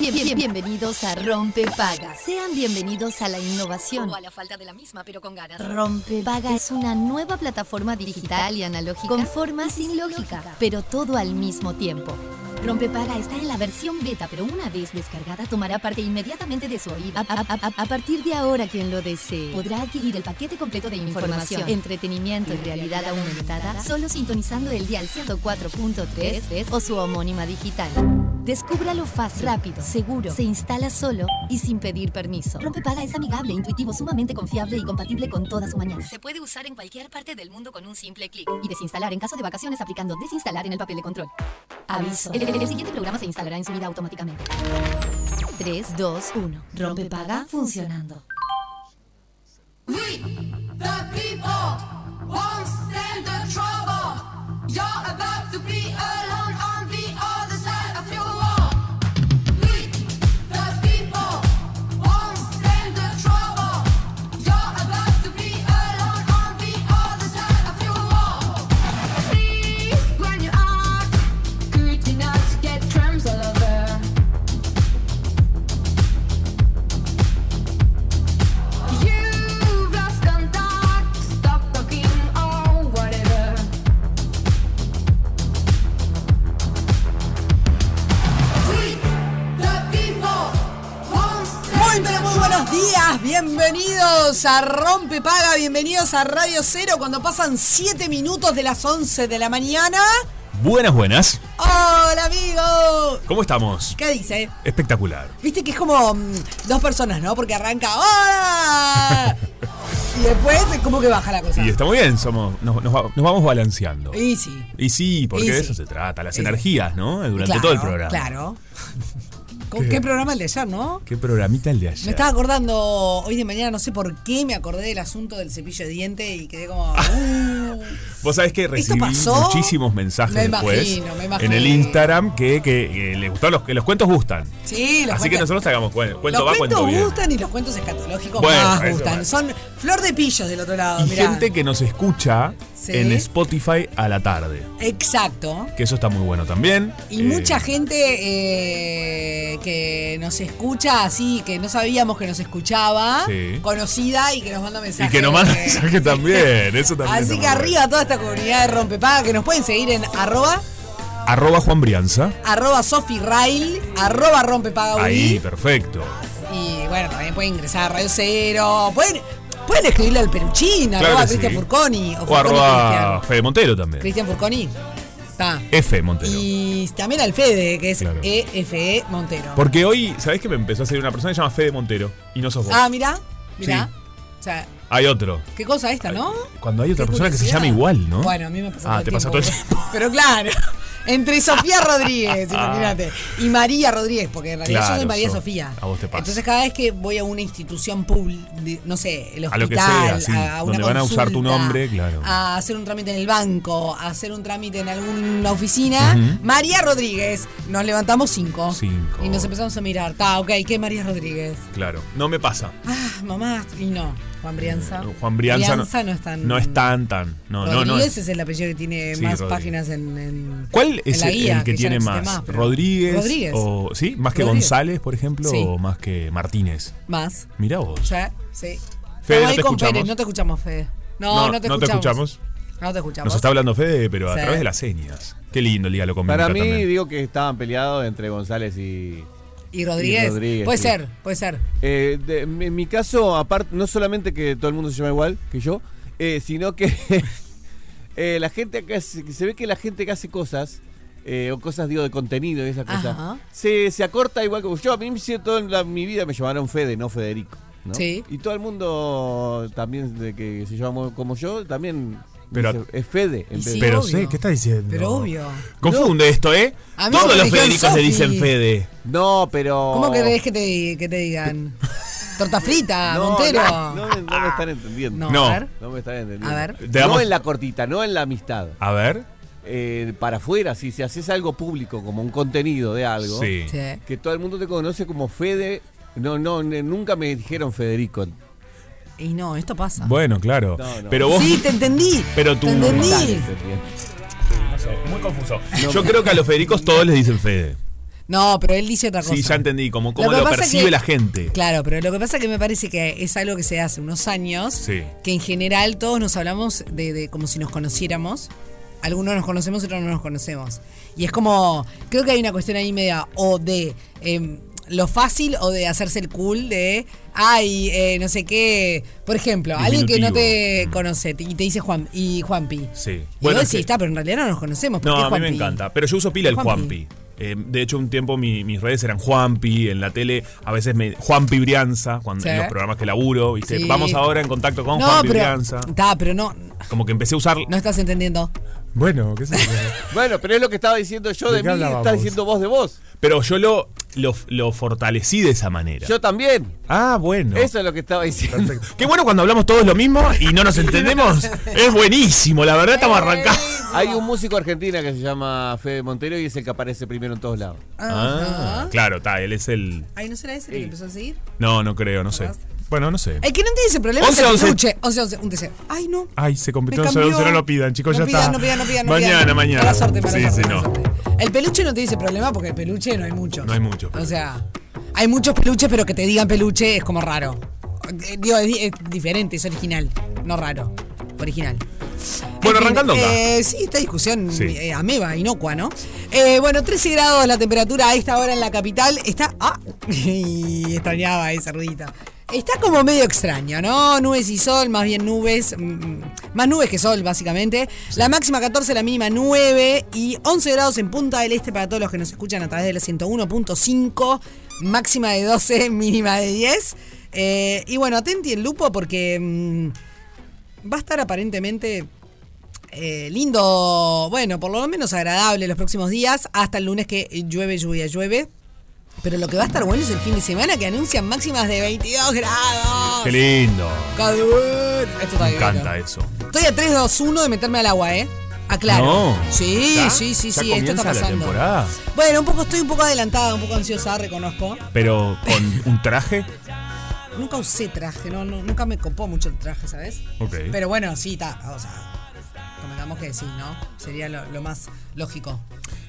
Bien- bien- bienvenidos a Rompe Paga. Sean bienvenidos a la innovación. O a la falta de la misma, pero con ganas. Rompe Paga es una nueva plataforma digital y analógica con forma sin lógica, pero todo al mismo tiempo. Rompe Paga está en la versión beta, pero una vez descargada tomará parte inmediatamente de su oído. A, a- a- a partir de ahora, quien lo desee podrá adquirir el paquete completo de información, entretenimiento y realidad aumentada solo sintonizando el dial 104.3 o su homónima digital. Descúbralo fácil, rápido, seguro, se instala solo y sin pedir permiso. Rompepaga es amigable, intuitivo, sumamente confiable y compatible con toda su mañana. Se puede usar en cualquier parte del mundo con un simple clic. Y desinstalar en caso de vacaciones aplicando desinstalar en el papel de control. Aviso. El, el- el siguiente programa se instalará en su vida automáticamente. 3, 2, 1. Rompepaga funcionando. We, the people, won't stand the trouble. You're about to be alone bienvenidos a Rompe Paga, bienvenidos a Radio Cero cuando pasan 7 minutos de las 11 de la mañana. Buenas, buenas. Hola amigo. ¿Cómo estamos? ¿Qué dice? Espectacular. Viste que es como mm, dos personas, ¿no? Porque arranca ¡Hola! y después es como que baja la cosa. Y está muy bien, somos, nos, nos va- nos vamos balanceando. Y sí. Y sí, porque Y de sí. eso se trata, las Y sí. energías, ¿no? Durante Claro, todo el programa. Claro. ¿Con ¿Qué? ¿Qué programa el de ayer, no? Qué programita el de ayer. Me estaba acordando hoy de mañana, no sé por qué, me acordé del asunto del cepillo de diente y quedé como. uh. Vos sabés que recibí muchísimos mensajes Me después imagino, me imagino. en el Instagram que, que, que les gustó los, que los cuentos gustan. Sí, los Así que cuentos- nosotros hagamos cuen- cuento los va, cuentos cuento bien. gustan y los cuentos escatológicos Bueno, más gustan. Son flor de pillos del otro lado, Y mirá. gente que nos escucha Sí. en Spotify a la tarde. Exacto. Que eso está muy bueno también. Y Eh, mucha gente eh, que nos escucha así, que no sabíamos que nos escuchaba, Sí. conocida y que nos manda Y mensajes. que nos manda mensajes también. Eso también. Así que arriba toda esta comunidad de Rompepaga, que nos pueden seguir en arroba. Arroba Juan Brianza. arroba Sofi Rail, arroba Rompepaga Ahí, perfecto. Y bueno, también pueden ingresar a Radio Cero. Pueden, pueden escribirle al Peruchín, Claro arroba sí. Cristian Furconi. O, O Furconi arroba. Fede Montero también. Cristian Furconi. Está. F Montero. Y también al Fede, que es Claro. EFE Montero. Porque hoy, ¿sabés que me empezó a salir una persona que se llama Fede Montero? Y no sos vos. Ah, mira, mira. Sí. O sea, Hay otro. qué cosa esta, ¿no? Cuando hay otra persona que se llama igual, ¿no? Bueno, a mí me pasa Ah, todo el te pasa todo el tiempo. Pero claro, entre Sofía Rodríguez, Ah. imagínate, y María Rodríguez, porque en realidad yo soy María Sofía. a vos te pasa. Entonces cada vez que voy a una institución pública, no sé, el A lo que hospital, sea, sí, a, una donde van a usar tu consulta, nombre, claro. A hacer un trámite en el banco, a hacer un trámite en alguna oficina, María Rodríguez, nos levantamos cinco. Cinco. Y nos empezamos a mirar, está, ok, ¿qué María Rodríguez? Claro. No me pasa. Ah, mamá, y no, Juan Brianza. Juan Brianza, Brianza no es tan... No es tan, tan. No, no, no. Rodríguez es- es el apellido que tiene Sí, más Rodríguez. páginas en, en- ¿Cuál en es la el, guía, el que, tiene no más? ¿Rodríguez? Rodríguez. O, ¿Sí? ¿Más que Rodríguez. González, por ejemplo? Sí. ¿O más que Martínez? Más. Mira vos. Ya, sí. Fede, no te escuchamos. Pérez, no te escuchamos, Fede. No, no, te, no te escuchamos. escuchamos. No te escuchamos. Nos está hablando Fede, pero a Sí. través de las señas. Qué lindo el diálogo con Para mí, también. digo que estaban peleados entre González y. ¿Y Rodríguez? Y Rodríguez, puede sí. ser, puede ser. Eh, de- en mi caso, aparte, no solamente que todo el mundo se llama igual que yo, eh, sino que eh, la gente que hace- que se ve que la gente que hace cosas, eh, o cosas, digo, de contenido y esas cosas, Ajá. se, se acorta igual como yo. A mí toda la- mi vida me llamaron Fede, no Federico. ¿no? Sí. Y todo el mundo también de que se llama como yo, también Pero- dice, es Fede. en sí, Pero obvio. sé, ¿qué estás diciendo? Pero obvio. Confunde esto, ¿eh? A mí Todos los Federicos le dicen Fede. No, pero... ¿Cómo querés que te, que te digan? ¿Torta frita, No, Montero? No, no me, no me están entendiendo. No, No. a ver. No me están entendiendo. A ver. Te No en la cortita, no en la amistad. A ver. Eh, para afuera, si, si haces algo público, como un contenido de algo, Sí. Que todo el mundo te conoce como Fede. No, no, nunca me dijeron Federico. Y no, esto pasa. Bueno, claro. No, no. Pero vos. Sí, te entendí. Pero tú- Te entendí. No sé, muy confuso. Yo creo que a los Federicos todos les dicen Fede. No, pero él dice otra cosa. Sí, ya entendí, como cómo Lo percibe que- la gente. Claro, pero lo que pasa es que me parece que es algo que se hace unos años, Sí. que en general todos nos hablamos de, de como si nos conociéramos. Algunos nos conocemos, otros no nos conocemos. Y es como, creo que hay una cuestión ahí media o de em, lo fácil o de hacerse el cool de, ay, eh, no sé qué. Por ejemplo, alguien que no te. Mm. conoce y te dice Juan y Juanpi. Sí. Y Bueno, vos decís, está, pero en realidad no nos conocemos. ¿por No, qué a mí me encanta. Pero yo uso pila el Juanpi. Juanpi. Eh, de hecho, un tiempo mi- mis redes eran Juanpi, en la tele a veces me Juanpi Brianza, cuando, Sí. en los programas que laburo, ¿viste? Sí. Vamos ahora en contacto con No, Juanpi pero. Brianza. Está, pero no, Como que empecé a usar. no estás entendiendo. Bueno, qué sé yo. Bueno, pero es lo que estaba diciendo yo ¿De mí, hablábamos? estás diciendo vos de vos. Pero yo lo, lo, lo fortalecí de esa manera. Yo también. ah, bueno. Eso es lo que estaba diciendo. Perfecto. Qué bueno cuando hablamos todos lo mismo y no nos entendemos. es buenísimo, la verdad estamos arrancando. Hay un músico argentino que se llama Fede Montero y es el que aparece primero en todos lados. Ah, claro, está, él es el. Ay, ¿no será ese que Sí. empezó a seguir? No, no creo, no sé. Bueno, no sé. El que no tiene ese problema 11, es el 11. peluche. 11, 11, un TC. Ay, no. Ay, se convirtió en cambió. 11, no lo pidan, chicos, no ya pidan, está. No pidan, no pidan, no mañana, pidan. mañana. Suerte, mala sí, suerte, sí, no. suerte. El peluche no te dice problema porque el peluche no hay muchos. No hay mucho. O sea, hay muchos peluches, pero que te digan peluche es como raro. Eh, Digo, es, di- es diferente, es original, no raro. Original. Bueno, arrancando acá. eh, sí, esta discusión Sí. eh, ameba, inocua, ¿no? Eh, bueno, 13 grados la temperatura a esta hora en la capital. Está. Ah, y extrañaba ese ruidito. Está como medio extraño, ¿no? Nubes y sol, más bien nubes. mm, más nubes que sol, básicamente. La máxima 14, la mínima 9 y 11 grados en Punta del Este para todos los que nos escuchan a través de la 101.5. Máxima de 12, mínima de 10. Eh, y bueno, atenti el lupo porque mm, va a estar aparentemente eh, lindo, bueno, por lo menos agradable los próximos días, hasta el lunes que llueve, lluvia, llueve. Pero lo que va a estar bueno es el fin de semana que anuncian máximas de 22 grados. Qué lindo. ¡Qué bueno! Esto está Me encanta eso. Estoy a 3, 2, 1 de meterme al agua, ¿eh? Aclaro. No. Sí, ¿Ya? sí, sí, ¿Ya sí, esto está comienza la pasando. temporada? Bueno, un poco estoy un poco adelantada, un poco ansiosa, reconozco. Pero con un traje. Nunca usé traje, no, no, nunca me copó mucho el traje, ¿sabes? Ok. Pero bueno, sí, está, o sea, convengamos que sí, ¿no? Sería lo, lo más lógico,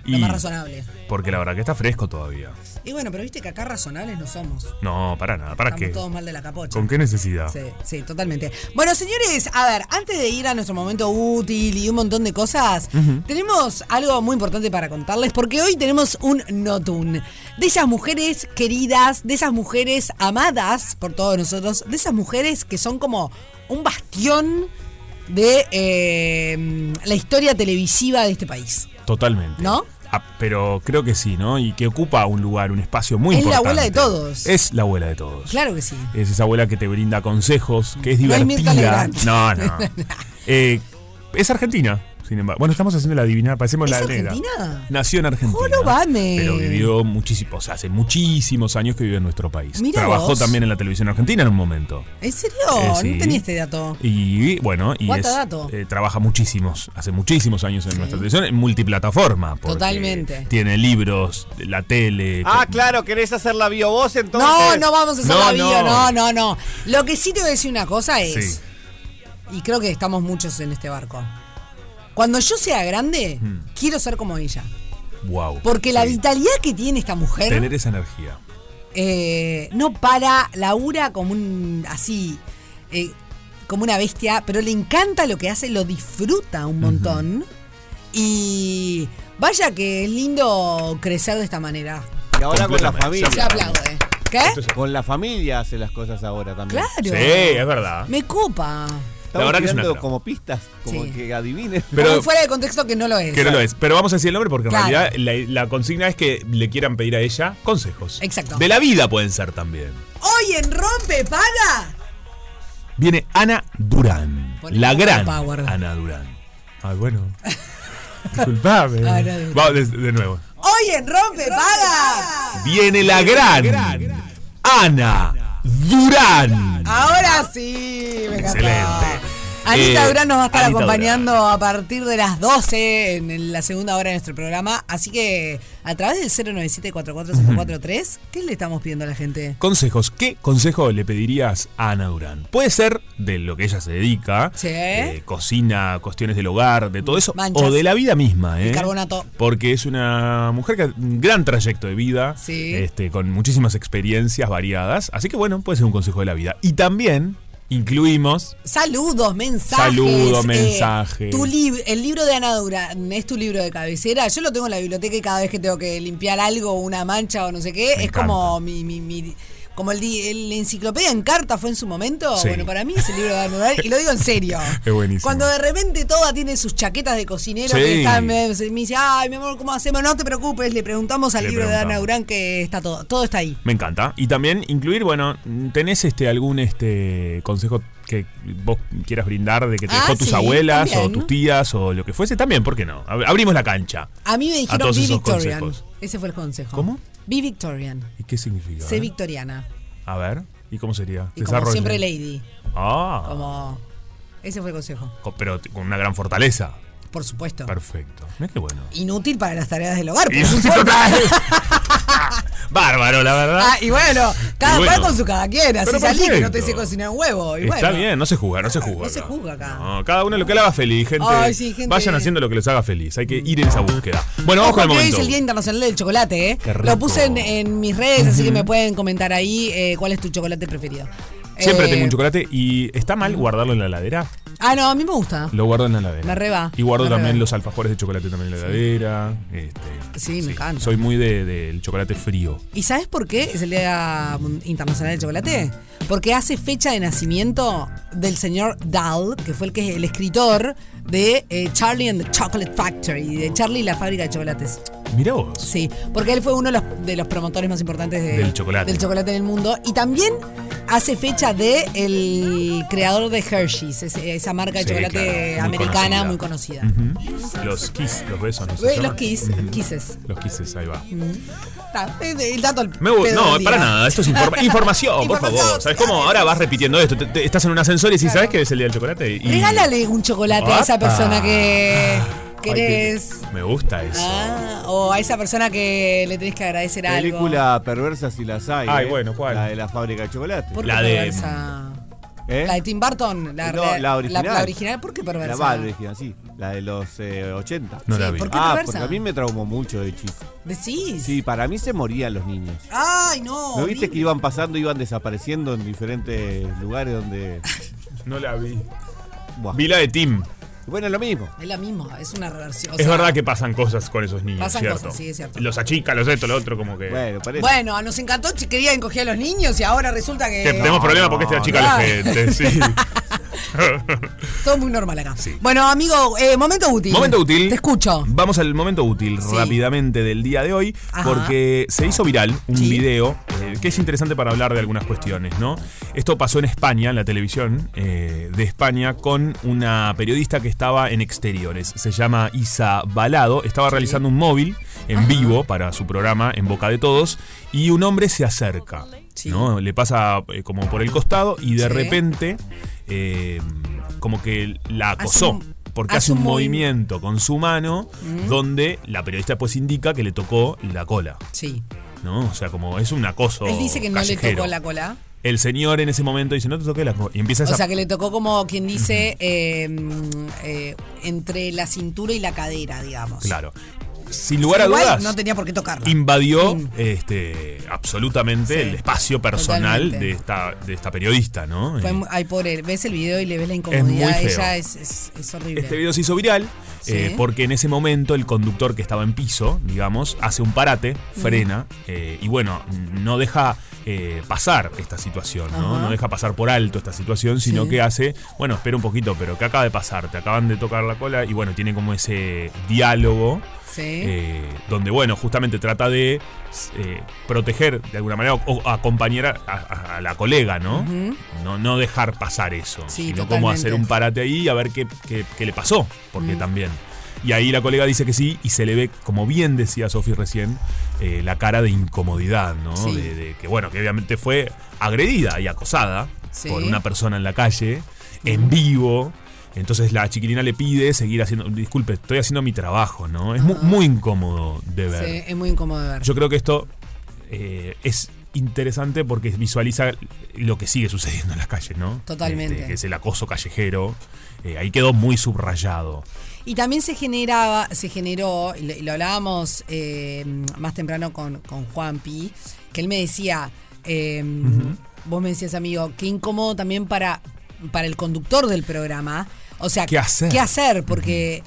lo Y- más razonable. Porque la verdad que está fresco todavía. Y bueno, pero viste que acá razonables no somos. No, para nada. ¿Para Estamos qué? todos mal de la capocha. ¿Con qué necesidad? Sí, sí, totalmente. Bueno, señores, a ver, antes de ir a nuestro momento útil y un montón de cosas, tenemos algo muy importante para contarles, porque hoy tenemos un notun. De esas mujeres queridas, de esas mujeres amadas por todos nosotros, de esas mujeres que son como un bastión de eh, la historia televisiva de este país. Totalmente. ¿No? Ah, pero creo que sí, ¿no? Y que ocupa un lugar, un espacio muy Es la importante. abuela de todos. Es la abuela de todos. Claro que sí. Es esa abuela que te brinda consejos, que es No es divertida. Legrand. No, no. Eh, es argentina, sin embargo. Bueno, estamos haciendo la divina, parecemos ¿Es la negra. argentina? Nació en Argentina. Jorobame. Pero vivió muchísimo, o sea, hace muchísimos años que vive en nuestro país. Mirá Trabajó vos. también en la televisión argentina en un momento. ¿En serio? Eh, sí. No tenía este dato. Y bueno, y es, dato. eh, trabaja muchísimos, hace muchísimos años en nuestra televisión, en multiplataforma. Totalmente. Tiene libros, la tele. Ah, con- claro, querés hacer la biovos entonces. No, no vamos a hacer No, la bio, no, no. no, no. Lo que sí te voy a decir una cosa es, Sí. y creo que estamos muchos en este barco. Cuando yo sea grande, Hmm. quiero ser como ella. Wow. Porque la vitalidad que tiene esta mujer Tener esa energía. eh, no para, labura como un así, eh, como una bestia, pero le encanta lo que hace, lo disfruta un montón. Y vaya que es lindo crecer de esta manera. Y ahora con la familia. Se aplaude. ¿Qué? Con la familia hace las cosas ahora también. Claro. Sí, es verdad. Me copa. Estamos verdad que es una- como pistas, como Sí. que adivinen. Pero- Como fuera de contexto que no lo es. Que no lo es. Pero vamos a decir el nombre porque en realidad la, la consigna es que le quieran pedir a ella consejos. Exacto. De la vida pueden ser también. Hoy en Rompe Paga. Viene Ana Durán. La gran power. Ana Durán. Ay, bueno. Disculpame. Ana Durán. Vamos de, de nuevo. Hoy en Rompe Paga. Viene la gran Ana Durán. Ahora sí. Me. Excelente. Anita Eh, Durán nos va a estar Anita acompañando Durán. a partir de las 12 en la segunda hora de nuestro programa. Así que a través del 097-44043, ¿qué le estamos pidiendo a la gente? Consejos. ¿Qué consejo le pedirías a Ana Durán? Puede ser de lo que ella se dedica, Sí. eh, cocina, cuestiones del hogar, de todo eso, Manchas. o de la vida misma, ¿eh? Bicarbonato. Porque es una mujer que ha un gran trayecto de vida, Sí. este, con muchísimas experiencias variadas. Así que bueno, puede ser un consejo de la vida. Y también incluimos Saludos, mensajes. Saludos, eh, mensajes. tu lib- el libro de Ana Durán es tu libro de cabecera. Yo lo tengo en la biblioteca y cada vez que tengo que limpiar algo, una mancha o no sé qué, Me es encanta. como mi, mi, mi- como el, el enciclopedia en carta fue en su momento. Sí. Bueno, para mí es el libro de Durán y lo digo en serio. Es buenísimo. Cuando de repente toda tiene sus chaquetas de cocinero Sí. que están, me, me dice, ay, mi amor, ¿cómo hacemos? No te preocupes, le preguntamos al Le libro de Ana. Durán que está todo, todo está ahí. Me encanta. Y también incluir, bueno, ¿tenés este algún este consejo que vos quieras brindar de que te Ah, dejó tus sí, abuelas o tus tías o lo que fuese? También, ¿por qué no? Ab- Abrimos la cancha. A mí me dijeron todos esos Victorian. consejos. Ese fue el consejo. ¿Cómo? Be Victorian. ¿Y qué significa? Sé victoriana. A ver, ¿y cómo sería? Y como siempre Lady. Ah, Como. Ese fue el consejo. co- pero t- con una gran fortaleza. Por supuesto. Perfecto. Mira qué bueno. Inútil para las tareas del hogar. Y- supuesto. Bárbaro, la verdad. Ah, y bueno, cada Y bueno. cual con su cada quien. Así salí que no te sé cocinar un huevo. Y Está bueno. bien, no se juzga, no se juzga. No se juzga acá. No, cada uno lo que le haga feliz, gente. Ay, sí, gente. Vayan haciendo lo que les haga feliz. Hay que ir en esa búsqueda. Bueno, vamos Ojo con el que hoy momento. es el Día Internacional del Chocolate, ¿eh? Qué rico. Lo puse en, en mis redes, así que me pueden comentar ahí eh, cuál es tu chocolate preferido. Siempre Eh, tengo un chocolate y está mal guardarlo en la heladera. Ah, no, a mí me gusta. Lo guardo en la heladera. Me reba, Y guardo me también reba. los alfajores de chocolate también en la heladera. Este, Sí, me encanta. Soy muy de- del chocolate frío. ¿Y sabes por qué es el Día Internacional del Chocolate? Porque hace fecha de nacimiento del señor Dahl, que fue el que el escritor de eh, Charlie and the Chocolate Factory, de Charlie y la fábrica de chocolates. Mira vos. Sí, porque él fue uno de los, de los promotores más importantes de- Del chocolate. del chocolate en el mundo. Y también hace fecha de el creador de Hershey's, esa marca de Sí, chocolate claro, muy americana conocida. muy conocida. Los kiss, los besos. ¿no se Eh, los kiss, Ujú. kisses. Los kisses, ahí va. Eh, el dato al Me gu- pedo no, del para nada, esto es informa- información, por favor. ¿Sabes cómo? Ahora vas repitiendo esto. te- te- estás en un ascensor y decís, ¿sabes qué es el día del chocolate? Y- Regálale un chocolate a esa persona que Ay, querés. Me gusta eso. Ah, o a esa persona que le tenés que agradecer algo. Película perversa si las hay. Ay, ¿eh? bueno, ¿cuál? La de la fábrica de chocolate. ¿Por qué La de- perversa? ¿Eh? La de Tim Burton, la, No, la original. la original, ¿por qué La perversa? más original, sí. La de los eh, 80. No Sí, la vi. ¿por qué Ah, perversa? porque a mí me traumó mucho de chico. Decís. Sí, para mí se morían los niños. Ay, no. ¿No viste que iban pasando, iban desapareciendo en diferentes lugares donde... No la vi. Buah. Vi la de Tim. Bueno, es lo mismo. Es la misma, es una reversión. o es sea, verdad que pasan cosas con esos niños, Pasan ¿cierto? cosas, sí, es cierto. Los achica, los esto, lo otro, como que. Bueno, parece. Bueno, nos encantó, ch- querían coger a los niños y ahora resulta que. que tenemos problemas porque este achica a la no. gente, sí. Todo muy normal acá. Sí. Bueno, amigo, eh, momento útil. Momento útil. Te escucho. Vamos al momento útil Sí. rápidamente del día de hoy, Ajá. porque se hizo viral un Sí. video eh, que es interesante para hablar de algunas cuestiones, ¿no? Esto pasó en España, en la televisión eh, de España, con una periodista que estaba en exteriores. Se llama Isa Balado. Estaba realizando un móvil en vivo para su programa En Boca de Todos y un hombre se acerca. Sí. ¿no? Le pasa eh, como por el costado y de Sí. repente eh, como que la acosó. porque hace un un movi- movimiento con su mano donde la periodista pues indica que le tocó la cola, Sí. ¿no? O sea, como es un acoso Él dice que no le tocó la cola. El señor en ese momento dice, no te toqué la cola. Y empieza O sea, que le tocó como quien dice eh, mm, eh, entre la cintura y la cadera, digamos. Claro. Sin lugar a dudas, no tenía por qué tocarla. invadió Mm. este, absolutamente Sí, el espacio personal totalmente. de esta, de esta periodista, ¿no? Fue Eh, ay, pobre, ves el video y le ves la muy incomodidad a feo. ella, es, es, es horrible. Este video se hizo viral Sí. eh, porque en ese momento el conductor que estaba en piso, digamos, hace un parate, frena eh, y bueno, no deja eh, pasar esta situación, ¿no? Ajá. No deja pasar por alto esta situación, sino que hace, bueno, espera un poquito, pero ¿qué acaba de pasar? Te acaban de tocar la cola y bueno, tiene como ese diálogo. Sí. eh, donde, bueno, justamente trata de eh, proteger de alguna manera o, acompañar a, a- a la colega, ¿no? ¿no? No dejar pasar eso, Sí, sino como hacer un parate ahí a ver qué, qué- qué le pasó, porque también. Y ahí la colega dice que sí, y se le ve, como bien decía Sofi recién, eh, la cara de incomodidad, ¿no? Sí. De, de que, bueno, que obviamente fue agredida y acosada Sí. por una persona en la calle, en vivo. Entonces la chiquilina le pide seguir haciendo. Disculpe, estoy haciendo mi trabajo, ¿no? Es mu- muy, incómodo de ver. Sí, es muy incómodo de ver. Yo creo que esto eh, es interesante porque visualiza lo que sigue sucediendo en las calles, ¿no? Totalmente. Este, que es el acoso callejero. Eh, ahí quedó muy subrayado. Y también se generaba, se generó, y lo, hablábamos eh, más temprano con, con Juanpi, que él me decía, eh, vos me decías, amigo, qué incómodo también para, para el conductor del programa. O sea, ¿Qué hacer? ¿Qué hacer? Porque,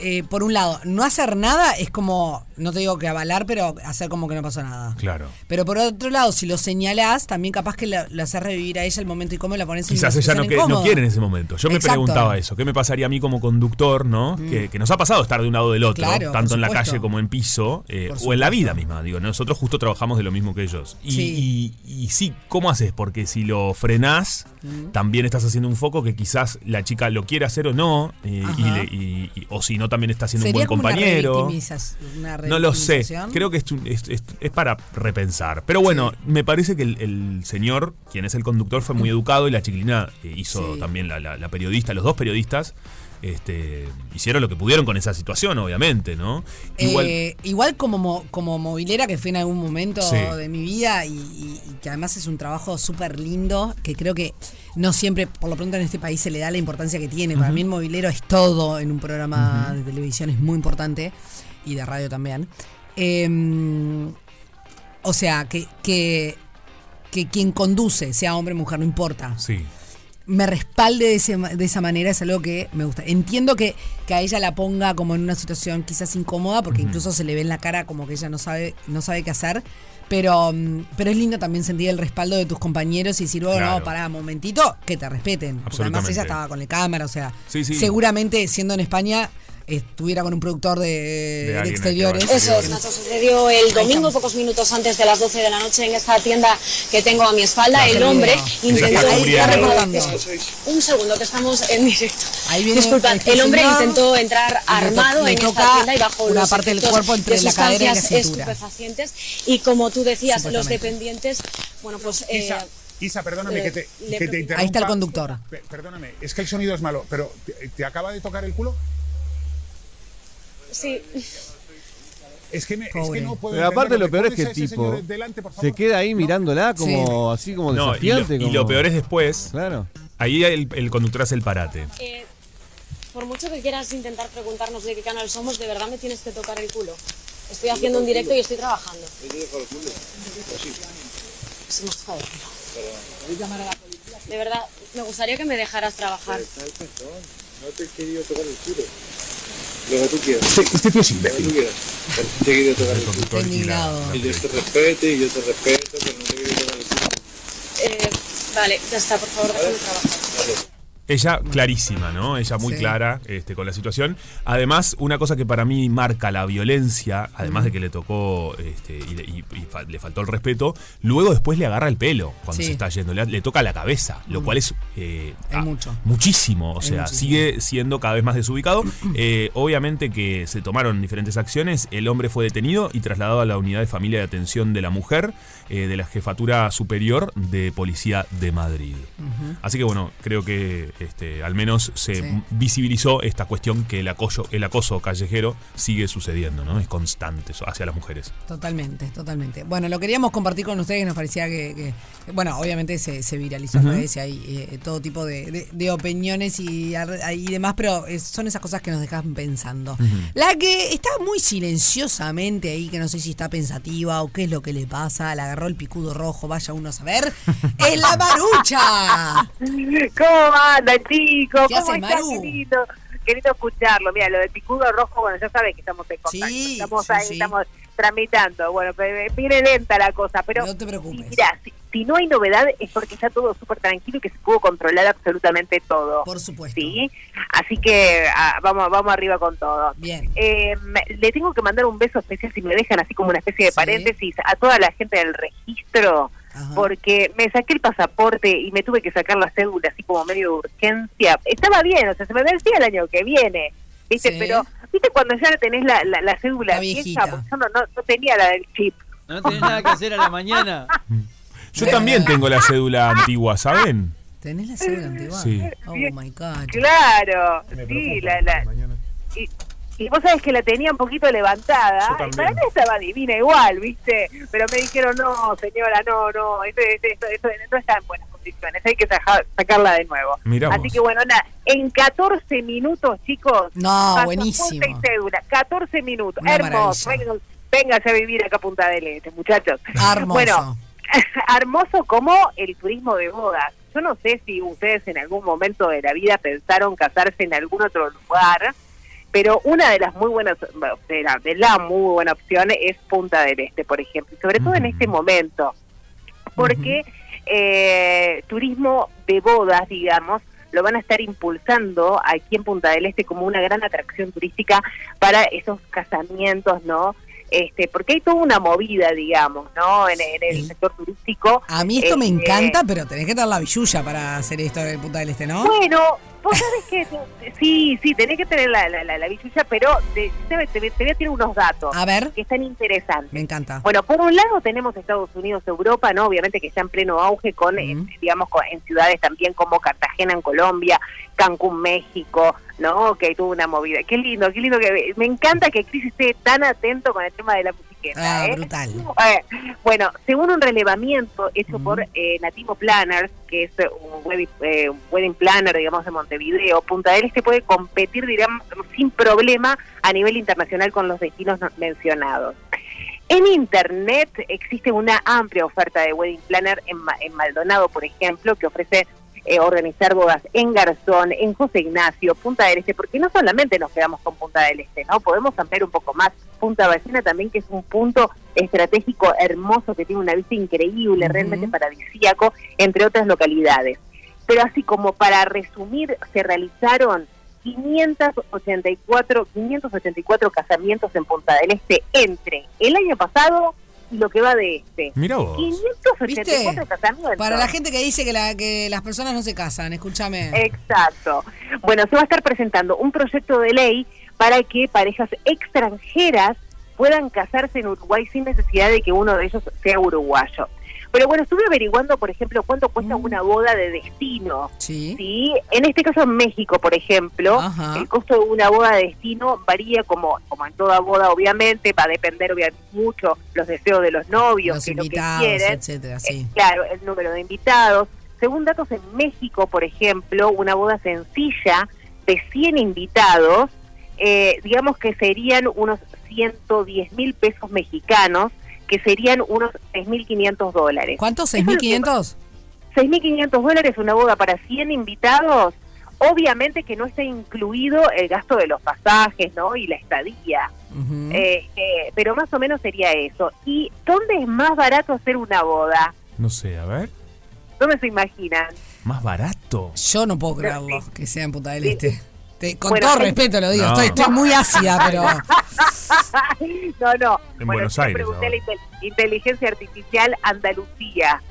eh, por un lado, no hacer nada es como, no te digo que avalar, pero hacer como que no pasó nada. Claro. Pero por otro lado, si lo señalás, también capaz que lo, haces revivir a ella el momento y cómo la pones en Quizás ella no, que- no quiere en ese momento. Yo me Exacto. Mm. preguntaba eso. ¿Qué me pasaría a mí como conductor, no? Que, que nos ha pasado estar de un lado o del otro, Claro, tanto en la calle como en piso, eh, o en la vida misma. Digo, nosotros justo trabajamos de lo mismo que ellos. Y Sí. y- y sí, ¿cómo haces? Porque si lo frenás, Mm. también estás haciendo un foco que quizás la chica lo quiere hacer o no, eh, y Ajá. le- y- y- o si no, también está siendo un buen una compañero. una No lo sé. Creo que es, es- es- es para repensar. Pero bueno, me parece que el, el señor, quien es el conductor, fue muy educado y la chiquilina eh, hizo Sí. también la, la- la periodista, los dos periodistas. Este, hicieron lo que pudieron con esa situación, obviamente, ¿no? Igual, Eh, igual como, mo- como movilera que fue en algún momento Sí. de mi vida y, y- y que además es un trabajo súper lindo, que creo que no siempre, por lo pronto en este país se le da la importancia que tiene. Para mí el movilero es todo en un programa de televisión, es muy importante y de radio también. Eh, o sea, que, que, que quien conduce, sea hombre o mujer, no importa, sí. Me respalde de, ese de esa manera es algo que me gusta. Entiendo que, que a ella la ponga como en una situación quizás incómoda, porque incluso se le ve en la cara como que ella no sabe, no sabe qué hacer. Pero, mm, pero es lindo también sentir el respaldo de tus compañeros y decir, Claro. no, pará, momentito, que te respeten. Porque además ella estaba con la cámara, o sea, Sí, sí. seguramente siendo en España estuviera con un productor de, de alguien exteriores. Eso es, Nacho, sucedió el domingo, pocos minutos antes de las 12 de la noche, en esta tienda que tengo a mi espalda. El hombre intentó. Ahí está reportando. Un segundo, que estamos en directo. Ahí viene Disculpad, este el hombre señor intentó entrar armado en esta tienda y bajo una los parte del cuerpo entre de la cadera y la cintura. estupefacientes. Y como tú decías, los dependientes, bueno, pues. eh, Isa, perdóname eh, que te, le- que te interrumpa. Ahí está el conductor. Pe- Perdóname, es que el sonido es malo, pero ¿te, te acaba de tocar el culo? Sí, Es que, me, es que no puedo Pero aparte lo peor es ¿Me que el tipo señor delante, se queda ahí mirándola como así como No, y, lo, desafiante. y como- lo peor es después. Claro. Ahí el, el conductor hace el parate. eh, por mucho que quieras intentar preguntarnos de qué canal somos, de verdad me tienes que tocar el culo. Estoy haciendo un directo y estoy trabajando. Sí, hemos tocado el culo. De verdad, me gustaría que me dejaras trabajar. No te he querido tocar el culo. Lo que tú quieras. Este, este tío es Lo que tú imbécil. quieras. Pero te he querido tocar El el culo. y la- Indignado. Y Dios te respete y yo te respeto, pero no te he querido tocar el culo. Eh, vale, ya está, por favor, déjame trabajar. Ella clarísima, ¿no? Ella muy Sí. clara este, con la situación. Además, una cosa que para mí marca la violencia, además de que le tocó este, y, le- y- y fa- le faltó el respeto, luego después le agarra el pelo cuando Sí. se está yendo, le, le toca la cabeza, lo cual es, eh, Es mucho. muchísimo, o Es sea, muchísimo. sigue siendo cada vez más desubicado. Eh, obviamente que se tomaron diferentes acciones, el hombre fue detenido y trasladado a la unidad de familia de atención de la mujer eh, de la Jefatura Superior de Policía de Madrid. Así que bueno, creo que este, al menos se Sí. visibilizó esta cuestión que el acoso, el acoso callejero sigue sucediendo, ¿no? Es constante hacia las mujeres. Totalmente, totalmente. Bueno, lo queríamos compartir con ustedes, que nos parecía que, que- bueno, obviamente se, se viralizó en redes y hay eh, todo tipo de, de- de opiniones y, demás, pero son esas cosas que nos dejan pensando. La que está muy silenciosamente ahí, que no sé si está pensativa o qué es lo que le pasa, la agarró el picudo rojo, vaya uno a saber, es la marucha. ¿Cómo andan, chicos? ¿Qué ¿Cómo hace? Maru? Qué lindo escucharlo. Mira, lo del picudo rojo, bueno, ya sabes que estamos en contacto. Sí, estamos ahí, sí. estamos tramitando. Bueno, viene lenta la cosa, pero No te preocupes. mira, si, si no hay novedad es porque está todo súper tranquilo y que se pudo controlar absolutamente todo. Por supuesto. Sí, así que ah, vamos, vamos arriba con todo. Bien. Eh, le tengo que mandar un beso especial, si me dejan así como una especie de Sí. paréntesis, a toda la gente del registro, Ajá. porque me saqué el pasaporte y me tuve que sacar la cédula así como medio de urgencia. Estaba bien, o sea, se me vencía el año que viene, ¿viste? Sí. Pero, ¿viste cuando ya tenés la, la, la cédula La vieja? viejita. Porque yo no, no, no tenía la del chip. No tenés nada que hacer a la mañana. Yo también tengo la cédula antigua, ¿saben? ¿Tenés la cédula antigua? Sí. Oh my God. Claro, sí, la, la, y, y vos sabés que la tenía un poquito levantada. Yo y para mí estaba divina igual, ¿viste? Pero me dijeron, no, señora, no, no, esto, esto, esto, esto no está en buenas condiciones, hay que sacarla de nuevo. Mirá Así que bueno, nada, en 14 minutos, chicos. No, buenísimo. y cédula, 14 minutos, Una hermoso. Véngase a vivir acá a Punta del Este, muchachos. Hermoso. Bueno, hermoso como el turismo de bodas. Yo no sé si ustedes en algún momento de la vida pensaron casarse en algún otro lugar, pero una de las muy buenas, de la, de la muy buena opción es Punta del Este, por ejemplo, y sobre todo en este momento, porque eh, turismo de bodas, digamos, lo van a estar impulsando aquí en Punta del Este como una gran atracción turística para esos casamientos, ¿no? Este, porque hay toda una movida, digamos, ¿no? En, en el Sí. sector turístico. A mí esto me Este, encanta, pero tenés que tener la billulla para hacer esto de Punta del Este, ¿no? Bueno, vos sabés que sí, sí, tenés que tener la, la, la, la pero te, te, te voy a tirar unos datos A ver, que están interesantes. me encanta. Bueno, por un lado tenemos Estados Unidos, Europa, ¿no? Obviamente que está en pleno auge con, eh, digamos, con- en ciudades también como Cartagena en Colombia, Cancún, México, ¿no? Que tuvo una movida. Qué lindo, qué lindo que me encanta que Cris esté tan atento con el tema de la Ah, ¿eh? brutal. Eh, bueno, según un relevamiento hecho por eh, Nativo Planners, que es eh, un wedding, eh, wedding planner, digamos, de Montevideo, Punta del Este puede competir, digamos, sin problema a nivel internacional con los destinos no- mencionados. En Internet existe una amplia oferta de wedding planner en, en Maldonado, por ejemplo, que ofrece eh, organizar bodas en Garzón, en José Ignacio, Punta del Este, porque no solamente nos quedamos con Punta del Este, ¿no? Podemos ampliar un poco más. Punta Ballena también, que es un punto estratégico hermoso, que tiene una vista increíble, realmente paradisíaco, entre otras localidades. Pero así como para resumir, se realizaron 584, 584 casamientos en Punta del Este entre el año pasado lo que va de este. Mira vos. 584 ¿Viste? casamientos. Para la gente que dice que, la, que las personas no se casan, escúchame. Exacto. Bueno, se va a estar presentando un proyecto de ley para que parejas extranjeras puedan casarse en Uruguay sin necesidad de que uno de ellos sea uruguayo. Pero bueno, estuve averiguando, por ejemplo, cuánto cuesta Mm. una boda de destino. Sí. Sí, en este caso en México, por ejemplo, Ajá. el costo de una boda de destino varía como, como en toda boda, obviamente, va a depender obviamente mucho los deseos de los novios, Los que lo que invitados, quieren. etcétera, Eh, sí. claro, el número de invitados. Según datos en México, por ejemplo, una boda sencilla de 100 invitados, eh, digamos que serían unos 110 mil pesos mexicanos, que serían unos 6.500 dólares. ¿Cuántos? Eso es lo que- ¿6.500? 6.500 dólares una boda para 100 invitados, obviamente que no está incluido el gasto de los pasajes, ¿no? Y la estadía. Eh, eh, pero más o menos sería eso. ¿Y dónde es más barato hacer una boda? No sé, a ver. ¿Dónde se imaginan? Más barato. Yo no puedo creerlo que sea en Punta del Este. Te- con Bueno, todo es- respeto lo digo, No. estoy, estoy muy ácida, pero. no, no. En bueno, Buenos Aires pregunté ahora. la intel- inteligencia artificial Andalucía.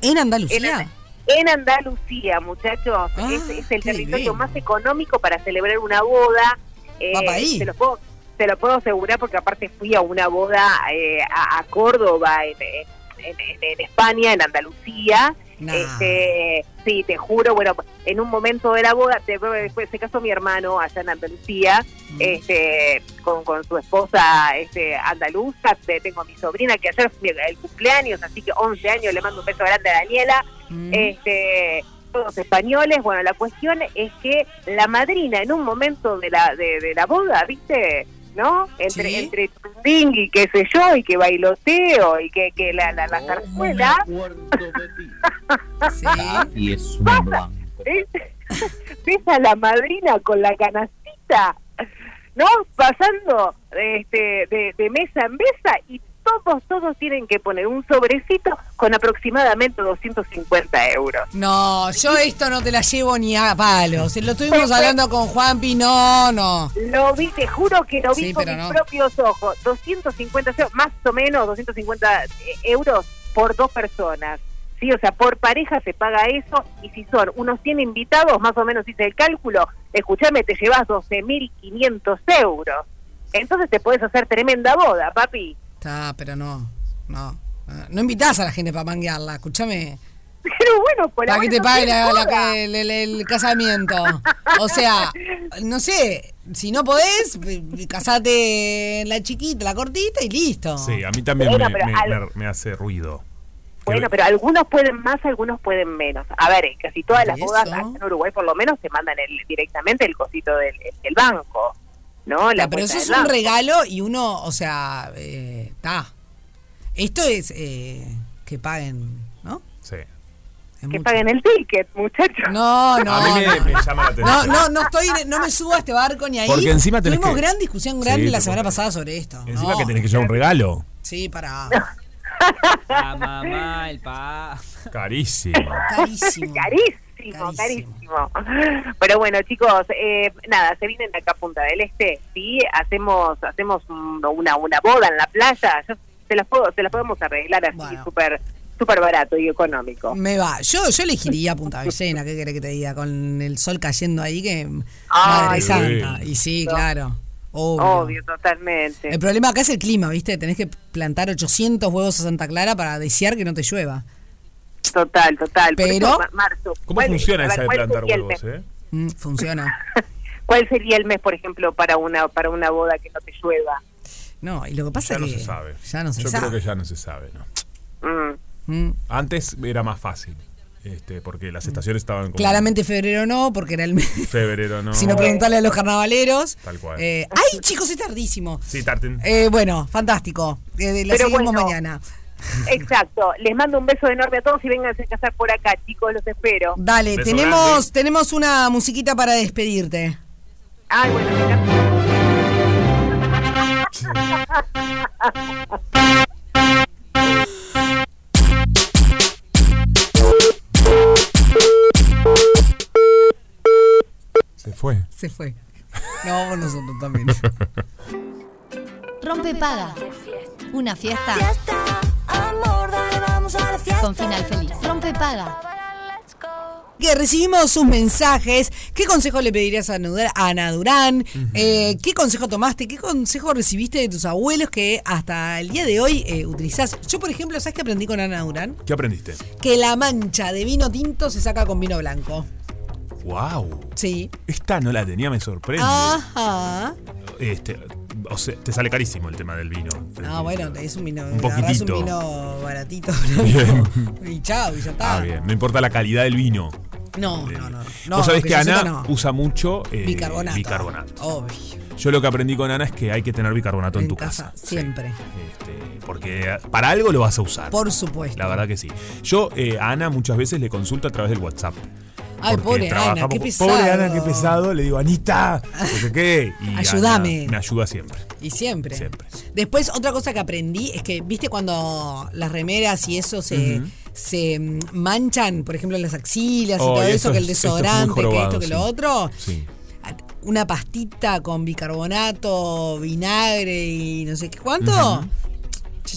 ¿En Andalucía? En, en Andalucía, muchachos. Ah, es, es el territorio más económico para celebrar una boda. Eh, Va ahí. Se lo puedo, se lo puedo asegurar porque aparte fui a una boda eh, a, a Córdoba, en, en- en- en España, en Andalucía. Nah. Este, sí, te juro, bueno, en un momento de la boda, después se casó mi hermano allá en Andalucía, Mm. este, con, con su esposa este, andaluza, te- tengo a mi sobrina que ayer fue el cumpleaños, así que 11 años, le mando un beso grande a Daniela, Mm. este, todos españoles, bueno, la cuestión es que la madrina en un momento de la, de, de la boda, ¿viste? ¿No? Entre, Sí. entre tunding y qué sé yo, y que bailoteo, y que, que la, la, la zarzuela, Sí. Y es un blanco. ¿ves? ves a la madrina con la canastita, ¿no? Pasando este, de, de mesa en mesa y todos, todos tienen que poner un sobrecito con aproximadamente 250 euros. No, yo esto no te la llevo ni a palos. Lo estuvimos hablando con Juanpi, no, no. Lo vi, te juro que lo vi Sí, con mis no. propios ojos. 250, euros, más o menos 250 euros por dos personas. Sí, o sea, por pareja se paga eso y si son unos 100 invitados, más o menos hice el cálculo, escúchame, te llevas 12.500 euros. Entonces te puedes hacer tremenda boda, papi. Está, pero no, no. No invitás a la gente para manguearla, escúchame. Pero bueno, por Para que te no pague la- la- el, el- el casamiento. O sea, no sé, si no podés, eh, casate la chiquita, la cortita y listo. Sí, a mí también Bueno, me, pero me- al- me- me hace ruido. Bueno, pero algunos pueden más, algunos pueden menos. A ver, casi todas las bodas acá en Uruguay por lo menos se mandan el, directamente el cosito del, del banco, ¿no? La pero eso es un banco. regalo y uno, o sea, está. Esto es eh, que paguen, ¿no? Sí. Que paguen el ticket, muchachos. No, no. A mí me, no. me llama la atención. No, no, no estoy, no me subo a este barco ni ahí. Porque encima tenés Tuvimos que- gran discusión grande Sí, la semana pasada sobre esto. Encima No. que tenés que llevar un regalo. Sí, para. La mamá, el pa. Carísimo. Carísimo. Carísimo, carísimo. Pero bueno, chicos, eh, nada, se vienen de acá a Punta del Este, ¿sí? Hacemos hacemos un- una, una boda en la playa, yo se las, puedo, se las podemos arreglar así súper súper barato y económico. Me va. Yo, yo elegiría Punta Ballena, ¿qué querés que te diga? Con el sol cayendo ahí, que. Madre. Santa. Y sí, claro. Obvio. Obvio, totalmente. El problema acá es el clima, ¿viste? Tenés que plantar 800 huevos a Santa Clara para desear que no te llueva. Total, total. Pero- eso, Ma- Marzo, ¿Cómo ¿cuál- funciona esa de plantar huevos, eh? Mm, funciona. ¿Cuál sería el mes, por ejemplo, para una para una boda que no te llueva? No, y lo que pasa Ya no es que. se sabe. Ya no se Yo sabe. creo que ya no se sabe, ¿no? Mm. Antes era más fácil. Este, porque las estaciones estaban como Claramente febrero no, porque era el mes. febrero, ¿no? Si no, preguntarle a los carnavaleros. Tal cual. Eh, ¡Ay, chicos, es tardísimo! Sí, Tarten. Eh, bueno, fantástico. Eh, la Pero seguimos bueno. mañana. Exacto. Les mando un beso enorme a todos y vengan a casar por acá, chicos, los espero. Dale, Beso tenemos, tenemos una musiquita para despedirte. Ay, bueno, Se fue. Se fue. No, nosotros también. Rompe paga. Una fiesta. Con final feliz. Rompe paga. que recibimos sus mensajes. ¿Qué consejo le pedirías a Ana Durán? Eh, ¿Qué consejo tomaste? ¿Qué consejo recibiste de tus abuelos que hasta el día de hoy eh, utilizás? Yo, por ejemplo, ¿sabes qué aprendí con Ana Durán? ¿Qué aprendiste? Que la mancha de vino tinto se saca con vino blanco. ¡Wow! Sí. Esta no la tenía, me sorprende. Ajá. Este, o sea, te sale carísimo el tema del vino. Ah, bueno, es un vino. Un poquitito. un vino baratito. Bien. y chao, y ya está. Ah, bien. No importa la calidad del vino. No, no, no. Vos No, sabés que Ana no. usa mucho eh, Bicarbonato. bicarbonato. Obvio. Yo lo que aprendí con Ana es que hay que tener bicarbonato en, En tu casa, casa. siempre. Este, porque para algo lo vas a usar. Por supuesto. La verdad que sí. Yo eh, a Ana muchas veces le consulto a través del WhatsApp. Ay, pobre Ana, qué pesado. Pobre Ana, qué pesado. Le digo, Anita, no sé qué. Y Ana Ayúdame. me ayuda siempre. Y siempre. Siempre. Después, otra cosa que aprendí es que, viste, cuando las remeras y eso se, se manchan, por ejemplo, en las axilas y todo eso, eso que el esto es desodorante, que esto, que lo otro. Sí. Una pastita con bicarbonato, vinagre y no sé qué cuánto. Chiche,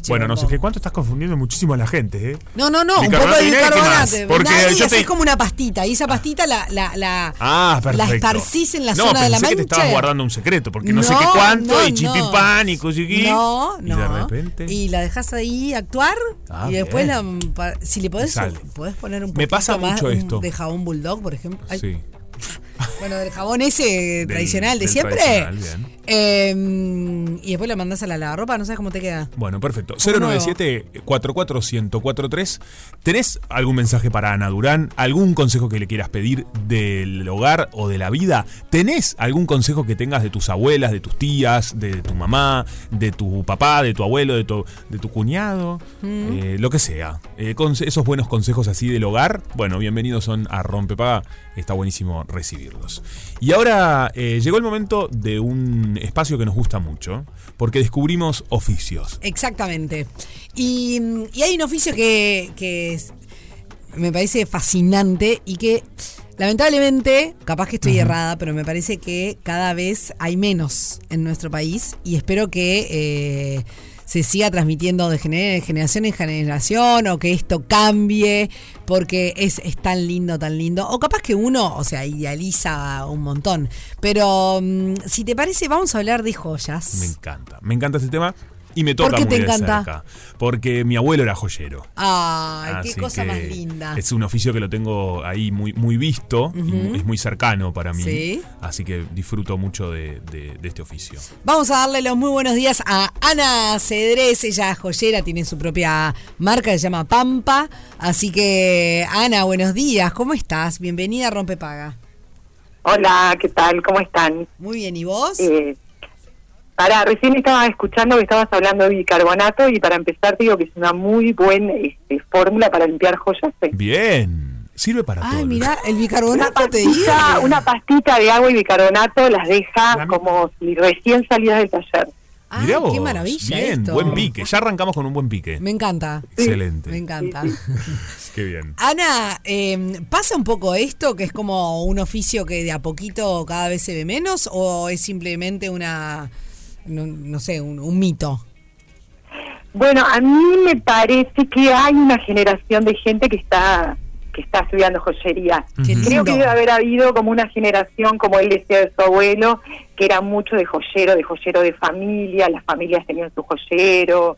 Bueno, no sé qué cuánto estás confundiendo muchísimo a la gente, ¿eh? No, no, no, un poco de y vinagre, ¿qué bicarbonato. Porque y yo haces te- como una pastita. Y esa pastita la, la, la, Ah, la esparcís en la no, zona de la pensé mancha. que te estabas guardando un secreto, porque no, sé No, qué cuánto, no, y chipipán, no. y cosiquí. No, Y no. de repente. Y la dejas ahí actuar Ah, y después la, si le podés, Y podés poner un Me poquito pasa mucho esto. de jabón bulldog, por ejemplo. Ay, Sí. Bueno, del jabón ese Del- tradicional de siempre. tradicional, bien. Eh, y después la mandás a la lavarropa, no sabes cómo te queda. Bueno, perfecto. Como nuevo. 097-44143. ¿Tenés algún mensaje para Ana Durán? ¿Algún consejo que le quieras pedir del hogar o de la vida? ¿Tenés algún consejo que tengas de tus abuelas, de tus tías, de tu mamá, de tu papá, de tu abuelo, de tu, de tu cuñado? Mm. Eh, lo que sea. Eh, con esos buenos consejos así del hogar, bueno, bienvenidos son a Rompepaga. Está buenísimo recibirlos. Y ahora eh, llegó el momento de un espacio que nos gusta mucho, porque descubrimos oficios. Exactamente. Y, y hay un oficio que, que es- me parece fascinante y que lamentablemente, capaz que estoy errada, pero me parece que cada vez hay menos en nuestro país y espero que eh, se siga transmitiendo de gener- generación en generación o que esto cambie porque es, es tan lindo, tan lindo. O capaz que uno, o sea, idealiza un montón. Pero mm, si te parece, vamos a hablar de joyas. Me encanta. Me encanta este tema. Y me toca ¿Por qué muy te de encanta? cerca. Porque mi abuelo era joyero. Ay, qué cosa que más linda. Es un oficio que lo tengo ahí muy, muy visto y es muy cercano para mí. Sí. Así que disfruto mucho de, de- de este oficio. Vamos a darle los muy buenos días a Ana Cedrés, ella es joyera, tiene su propia marca se llama Pampa. Así que, Ana, buenos días, ¿cómo estás? Bienvenida a Rompepaga. Hola, ¿qué tal? ¿Cómo están? Muy bien, ¿y vos? Eh, para, recién estaba escuchando que estabas hablando de bicarbonato y para empezar te digo que es una muy buena este, fórmula para limpiar joyas. Bien. Sirve para Ay, todo. mira, el bicarbonato te Pastita- una pastita de agua y bicarbonato las deja como si recién salidas del taller. Mirá Ay, qué maravilla Bien, esto. buen pique. Ya arrancamos con un buen pique. Me encanta. Excelente. Me encanta. Qué bien. Ana, eh, ¿pasa un poco esto que es como un oficio que de a poquito cada vez se ve menos o es simplemente una, no, no sé, un, un mito? Bueno, a mí me parece que hay una generación de gente que está que está estudiando joyería. Qué Creo que debe haber habido como una generación, como él decía de su abuelo, que era mucho de joyero, de joyero de familia, las familias tenían su joyero.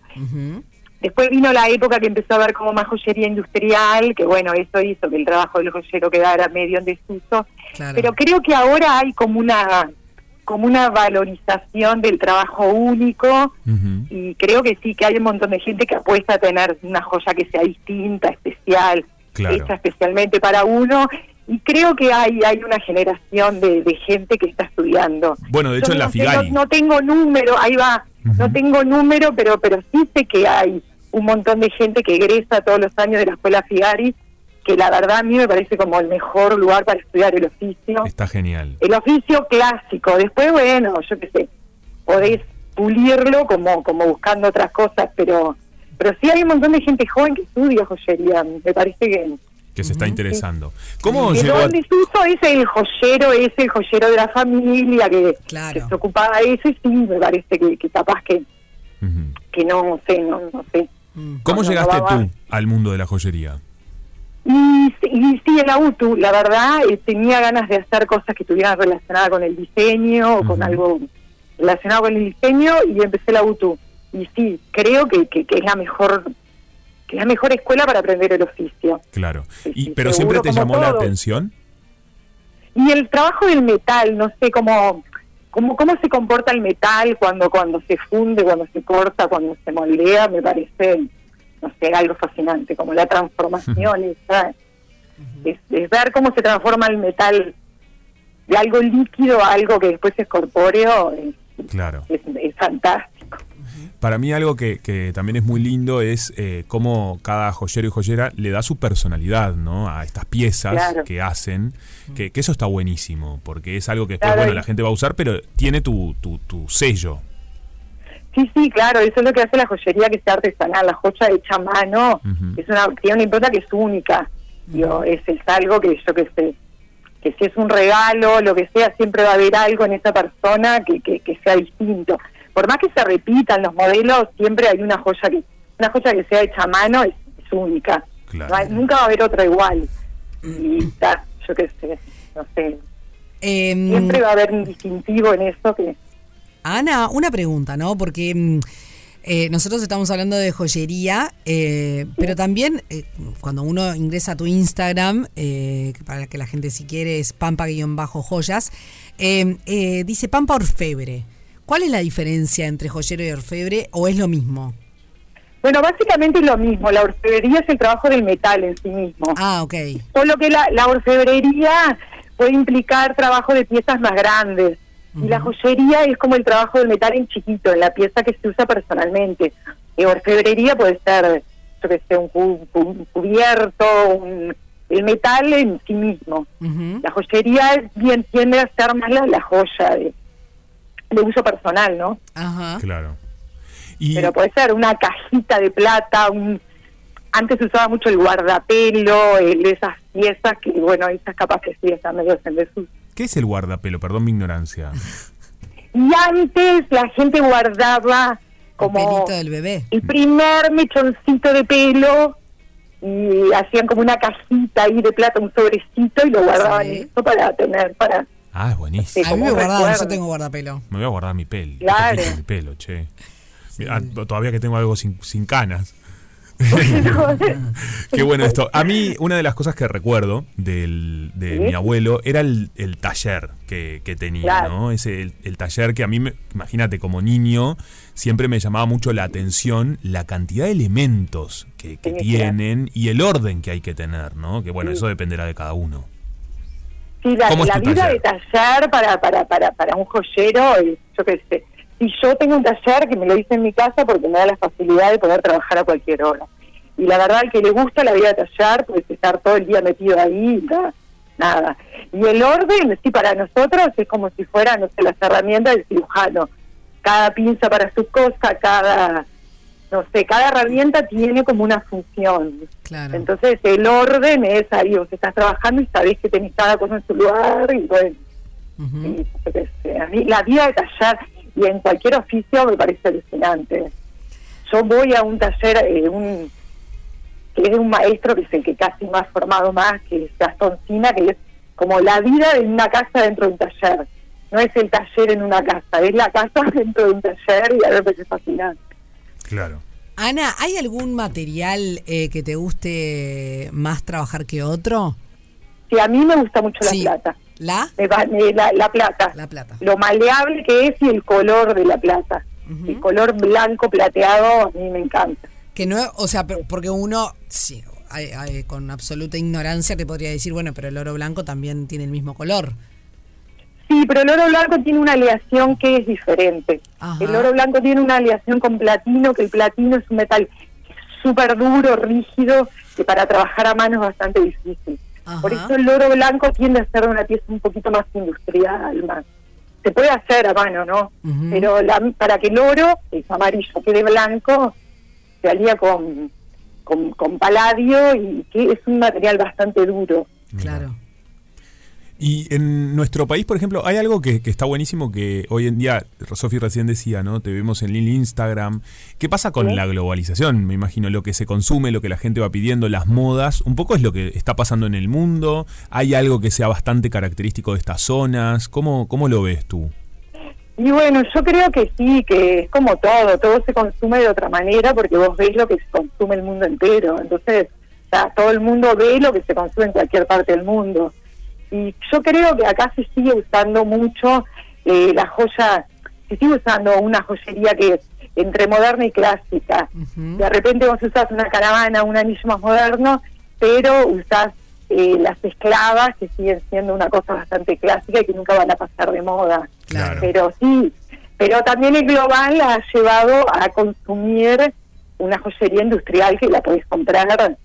Después vino la época que empezó a haber como más joyería industrial, que bueno, eso hizo que el trabajo del joyero quedara medio en desuso. Claro. Pero creo que ahora hay como una como una valorización del trabajo único y creo que sí, que hay un montón de gente que apuesta a tener una joya que sea distinta, especial, Claro. hecha especialmente para uno. Y creo que hay hay una generación de, de gente que está estudiando. Bueno, de hecho, Yo en la. No, no tengo número, ahí va, no tengo número, pero pero sí sé que hay un montón de gente que egresa todos los años de la escuela Figari, que la verdad a mí me parece como el mejor lugar para estudiar el oficio Está genial. el oficio clásico. Después, bueno, yo qué sé, podés pulirlo como como buscando otras cosas, pero pero sí hay un montón de gente joven que estudia joyería. Me parece que Que se está interesando. ¿Cómo llegó no a- desuso es el joyero, es el joyero de la familia que, que se ocupaba de eso y sí, me parece que, que capaz que que no sé, no, no sé. ¿Cómo No, no, llegaste va. tú al mundo de la joyería? Y, y sí, en la UTU, la verdad, eh, tenía ganas de hacer cosas que estuvieran relacionadas con el diseño o con algo relacionado con el diseño y empecé la UTU. Y sí, creo que, que, que es la mejor que es la mejor escuela para aprender el oficio. Claro. Y, ¿Pero siempre te llamó la atención? Y el trabajo del metal, no sé cómo, cómo, cómo se comporta el metal cuando, cuando se funde, cuando se corta, cuando se moldea, me parece, no sé, algo fascinante, como la transformación, esa, es, es ver cómo se transforma el metal de algo líquido a algo que después es corpóreo, es, Claro. es, es fantástico. Para mí algo que, que también es muy lindo es eh, cómo cada joyero y joyera le da su personalidad ¿no? a estas piezas Claro. que hacen, que, que eso está buenísimo, porque es algo que después Claro, bueno, la gente va a usar, pero tiene tu, tu, tu sello. Sí, sí, claro, eso es lo que hace la joyería que sea artesanal, la joya hecha a mano, es una, tiene una impronta que es única, Digo, es, es algo que yo que sé, que si es un regalo, lo que sea, siempre va a haber algo en esa persona que, que, que sea distinto. Por más que se repitan los modelos, siempre hay una joya que una joya que sea hecha a mano es, es única. No hay- nunca va a haber otra igual. Y ta, yo qué sé, no sé. Em, Siempre va a haber un distintivo en eso que Ana, una pregunta, ¿no? Porque mm, eh, nosotros estamos hablando de joyería, eh, pero también eh, cuando uno ingresa a tu Instagram, eh, para que la gente si quiere es pampa-joyas, eh, eh, dice Pampa Orfebre. ¿Cuál es la diferencia entre joyero y orfebre o es lo mismo? Bueno, básicamente es lo mismo. La orfebrería es el trabajo del metal en sí mismo. Ah, ok. Solo que la, la orfebrería puede implicar trabajo de piezas más grandes. Y la joyería es como el trabajo del metal en chiquito, en la pieza que se usa personalmente. Y orfebrería puede ser, yo que sé, un, cu- un cubierto, un- el metal en sí mismo. La joyería bien tiende a ser más la, la joya de, de uso personal, ¿no? Ajá. Claro. Pero puede ser una cajita de plata, un antes se usaba mucho el guardapelo, el, esas piezas que, bueno, esas capaz que sí están medio en desuso. ¿Qué es el guardapelo? Perdón mi ignorancia. Y antes la gente guardaba como pelito del bebé. el primer mechoncito de pelo y hacían como una cajita ahí de plata, un sobrecito y lo guardaban Sí. eso para tener, para... Ah, es buenísimo. A mí me como guardaban, yo tengo guardapelo. Me voy a guardar mi pelo. Claro. Mi pelo, che. Ah, todavía que tengo algo sin, sin canas. Qué bueno esto. A mí, una de las cosas que recuerdo del, de Sí. mi abuelo era el, el taller que, que tenía, Claro. ¿no? Ese, el, el taller que a mí, me- imagínate, como niño, siempre me llamaba mucho la atención la cantidad de elementos que, que tienen y el orden que hay que tener, ¿no? Que bueno, Sí. eso dependerá de cada uno. Sí, la, ¿Cómo es la vida taller? de taller para, para, para, para un joyero, yo qué sé. Y yo tengo un taller que me lo hice en mi casa porque me da la facilidad de poder trabajar a cualquier hora. Y la verdad, al que le gusta la vida de taller, pues estar todo el día metido ahí, nada. nada. Y el orden, sí, para nosotros es como si fueran, no sé, las herramientas del cirujano. Cada pinza para su cosa, cada, no sé, cada herramienta tiene como una función. Claro. Entonces el orden es ahí, vos estás trabajando y sabés que tenés cada cosa en su lugar y bueno, y qué sé, a mí la vida de taller y en cualquier oficio me parece alucinante. Yo voy a un taller, eh, un que es de un maestro que es el que casi más formado más, que es Gastón Sina, que es como la vida de una casa dentro de un taller. No es el taller en una casa, es la casa dentro de un taller y a veces es fascinante. Claro. Ana, ¿hay algún material eh, que te guste más trabajar que otro? Sí, a mí me gusta mucho la Sí. plata. ¿La? La, la plata. La plata. Lo maleable que es y el color de la plata. El color blanco plateado a mí me encanta. Que no, o sea, porque uno, sí, hay- hay- con absoluta ignorancia te podría decir, bueno, pero el oro blanco también tiene el mismo color. Sí, pero el oro blanco tiene una aleación que es diferente. Ajá. El oro blanco tiene una aleación con platino, que el platino es un metal súper duro, rígido, que para trabajar a mano es bastante difícil. Ajá. Por eso el oro blanco tiende a ser una pieza un poquito más industrial, más. Se puede hacer a mano, ¿no? Pero la- para que el oro, el amarillo, quede blanco, se alía con, con, con paladio y que es un material bastante duro. Claro. Y en nuestro país, por ejemplo, hay algo que, que está buenísimo que hoy en día, Sofi recién decía, ¿no? Te vemos en el Instagram. ¿Qué pasa con Sí. la globalización? Me imagino lo que se consume, lo que la gente va pidiendo, las modas. Un poco es lo que está pasando en el mundo. ¿Hay algo que sea bastante característico de estas zonas? ¿Cómo, cómo lo ves tú? Y bueno, yo creo que sí, que es como todo, todo se consume de otra manera porque vos ves lo que se consume el mundo entero. Entonces, o sea, todo el mundo ve lo que se consume en cualquier parte del mundo. Y yo creo que acá se sigue usando mucho eh, la joya, se sigue usando una joyería que es entre moderna y clásica. De repente vos usás una caravana, un anillo más moderno, pero usás eh, las esclavas que siguen siendo una cosa bastante clásica y que nunca van a pasar de moda. Claro. Pero sí, pero también el global ha llevado a consumir una joyería industrial que la podés comprar.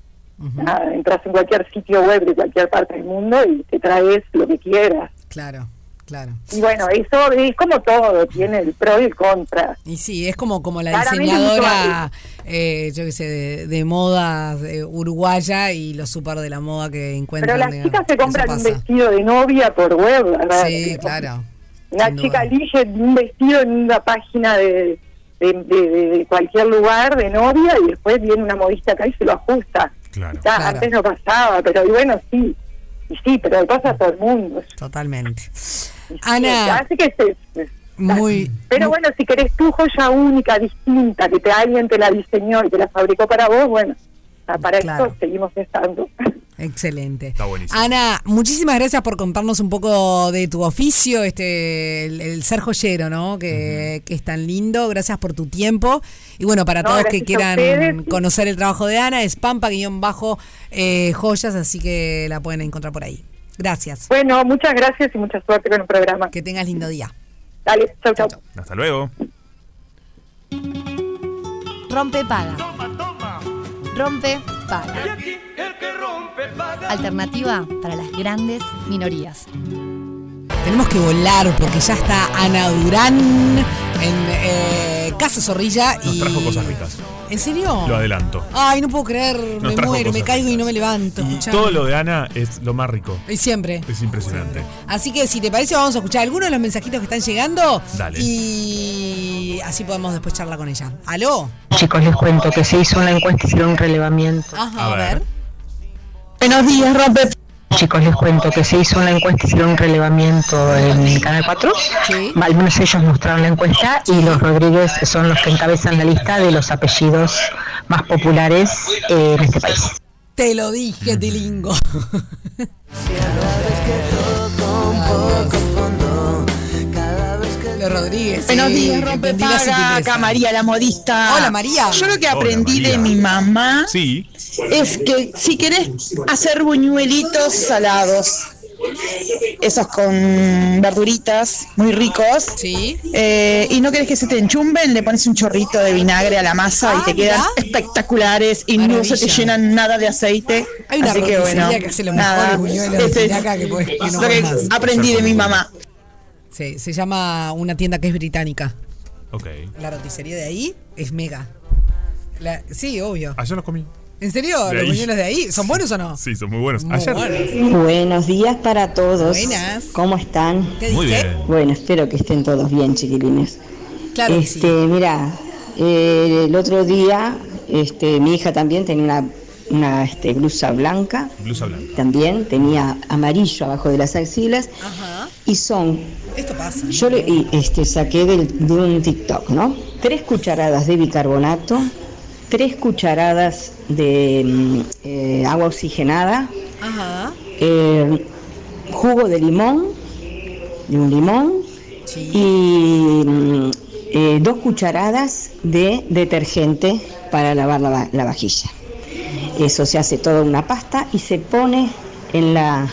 Nada, entras en cualquier sitio web de cualquier parte del mundo y te traes lo que quieras. Claro, claro. Y bueno, eso es como todo, tiene el pro y el contra. Y sí, es como, como la Claramente diseñadora, eh, yo qué sé, de, de moda eh, uruguaya y los super de la moda que encuentran. Pero las digamos. chicas se compran un vestido de novia por web, ¿verdad? Sí, claro. Una chica elige un vestido en una página de- de cualquier lugar de novia y después viene una modista acá y se lo ajusta. Claro. Ya, Claro. Antes no pasaba, pero y bueno, sí. Y sí, pero pasa a todo el mundo. Totalmente. Y sí, Ana, Así que se, muy... Pero bueno, si querés tu joya única, distinta, que te alguien te la diseñó y te la fabricó para vos, bueno, para Claro. eso seguimos estando. Excelente. Está buenísimo. Ana, muchísimas gracias por contarnos un poco de tu oficio, este, el, el ser joyero, ¿no? Que, que es tan lindo. Gracias por tu tiempo. Y bueno, para No, todos que quieran conocer el trabajo de Ana, es pampa-joyas, así que la pueden encontrar por ahí. Gracias. Bueno, muchas gracias y mucha suerte con el programa. Que tengas lindo día. Dale, chau, chau. Hasta luego. Rompe paga. Rompe paga. Alternativa para las grandes minorías. Tenemos que volar porque ya está Ana Durán en eh, Casa Zorrilla. Nos y... trajo cosas ricas. ¿En serio? Lo adelanto. Ay, no puedo creer, me muero, me caigo y no me levanto. Y todo lo de Ana es lo más rico. Y siempre. Es impresionante. Así que si te parece vamos a escuchar algunos de los mensajitos que están llegando. Dale. Y así podemos después charlar con ella. ¿Aló? Chicos, les cuento que se hizo una encuesta y hicieron un relevamiento. Ajá, A a, ver. Buenos días, rompe. chicos, les cuento que se hizo una encuesta, hicieron un relevamiento en Canal 4. Al menos ellos mostraron la encuesta y los Rodríguez son los que encabezan la lista de los apellidos más populares eh, en este país. Te lo dije, Tilingo. Rodríguez. Buenos sí, días, sutileza. acá María la modista. Hola, María. Yo lo que aprendí de mi mamá Sí. es que si querés hacer buñuelitos salados, esos con verduritas muy ricos, eh, y no querés que se te enchumben, le pones un chorrito de vinagre a la masa y te quedan espectaculares y no se te llenan nada de aceite. Hay una Así que bueno, que hace los nada, mejores buñuelos de este que puedes- que no lo que comas. aprendí de mi mamá. Sí, se llama una tienda que es británica. Ok. La roticería de ahí es mega. La- sí, obvio. Ayer los comí. ¿En serio? De ¿Los ahí. buñuelos de ahí? ¿Son buenos o no? Sí, son muy buenos. Muy Ayer. buenos. Buenos días para todos. Buenas. ¿Cómo están? ¿Qué Muy dice? bien. Bueno, espero que estén todos bien, chiquilines. Claro que este, mira, eh, el otro día, este, mi hija también tenía una, una este, blusa blanca, Blusa blanca. también tenía amarillo abajo de las axilas Ajá. Y son, Esto pasa. yo le y, este, saqué del- de un TikTok, ¿no? Tres cucharadas de bicarbonato, tres cucharadas de mm, eh, agua oxigenada, Ajá. eh, jugo de limón, de un limón, y mm, eh, dos cucharadas de detergente para lavar la, la vajilla. Eso se hace toda una pasta y se pone en la,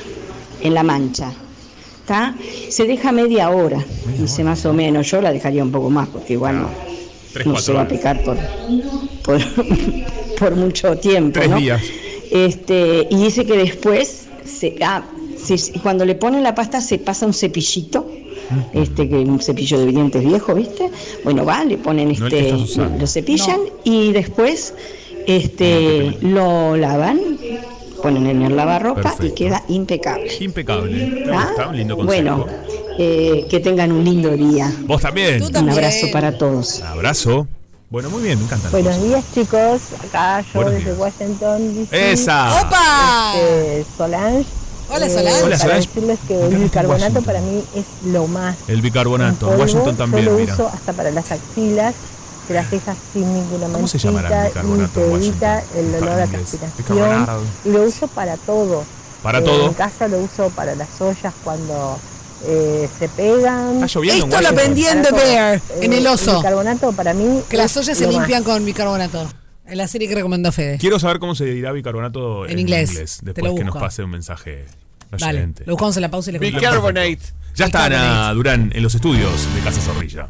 en la mancha. ¿Está? Se deja media hora, dice más o menos. Yo la dejaría un poco más porque igual no, Tres, no cuatro se va a picar por, por, por mucho tiempo. Tres ¿no? días. Este, y dice que después, se, ah, se- cuando le ponen la pasta se pasa un cepillito, este que un cepillo de dientes viejo, ¿viste? Bueno, va, le ponen este, lo cepillan y después este lo lavan, ponen en el lavarropa y Perfecto. queda impecable. Impecable. ¿Ah? gusta, un lindo consejo. Bueno, eh, que tengan un lindo día. Vos también. Un abrazo para todos. Un abrazo. Bueno, muy bien, me encanta. Buenos días chicos, acá yo Buenos desde días. Washington DC. ¡Esa! ¡Opa! Este, Solange. Hola, Eh, Solange. Hola, para Solange. decirles que el está bicarbonato Washington. para mí es lo más. El bicarbonato. En polvo, Washington también, Yo lo mira. uso hasta para las axilas, que las dejas sin ninguna ¿Cómo se llamará el manchita y bicarbonato en te evita el Está olor a en inglés. transpiración. Y lo uso para todo. Para Eh, todo. En casa lo uso para las ollas cuando eh, se pegan. Está lloviendo en Esto lo aprendí en The. Bear, en Eh, el oso. bicarbonato para mí Que las ollas se lo más. limpian con bicarbonato. En la serie que recomendó Fede. Quiero saber cómo se dirá bicarbonato en, En inglés. Te Después que nos pase un mensaje Dale, oyente. lo buscamos en la pausa y le. Bicarbonate. Ya está Ana Bicarbonate. Durán en los estudios de Casa Zorrilla.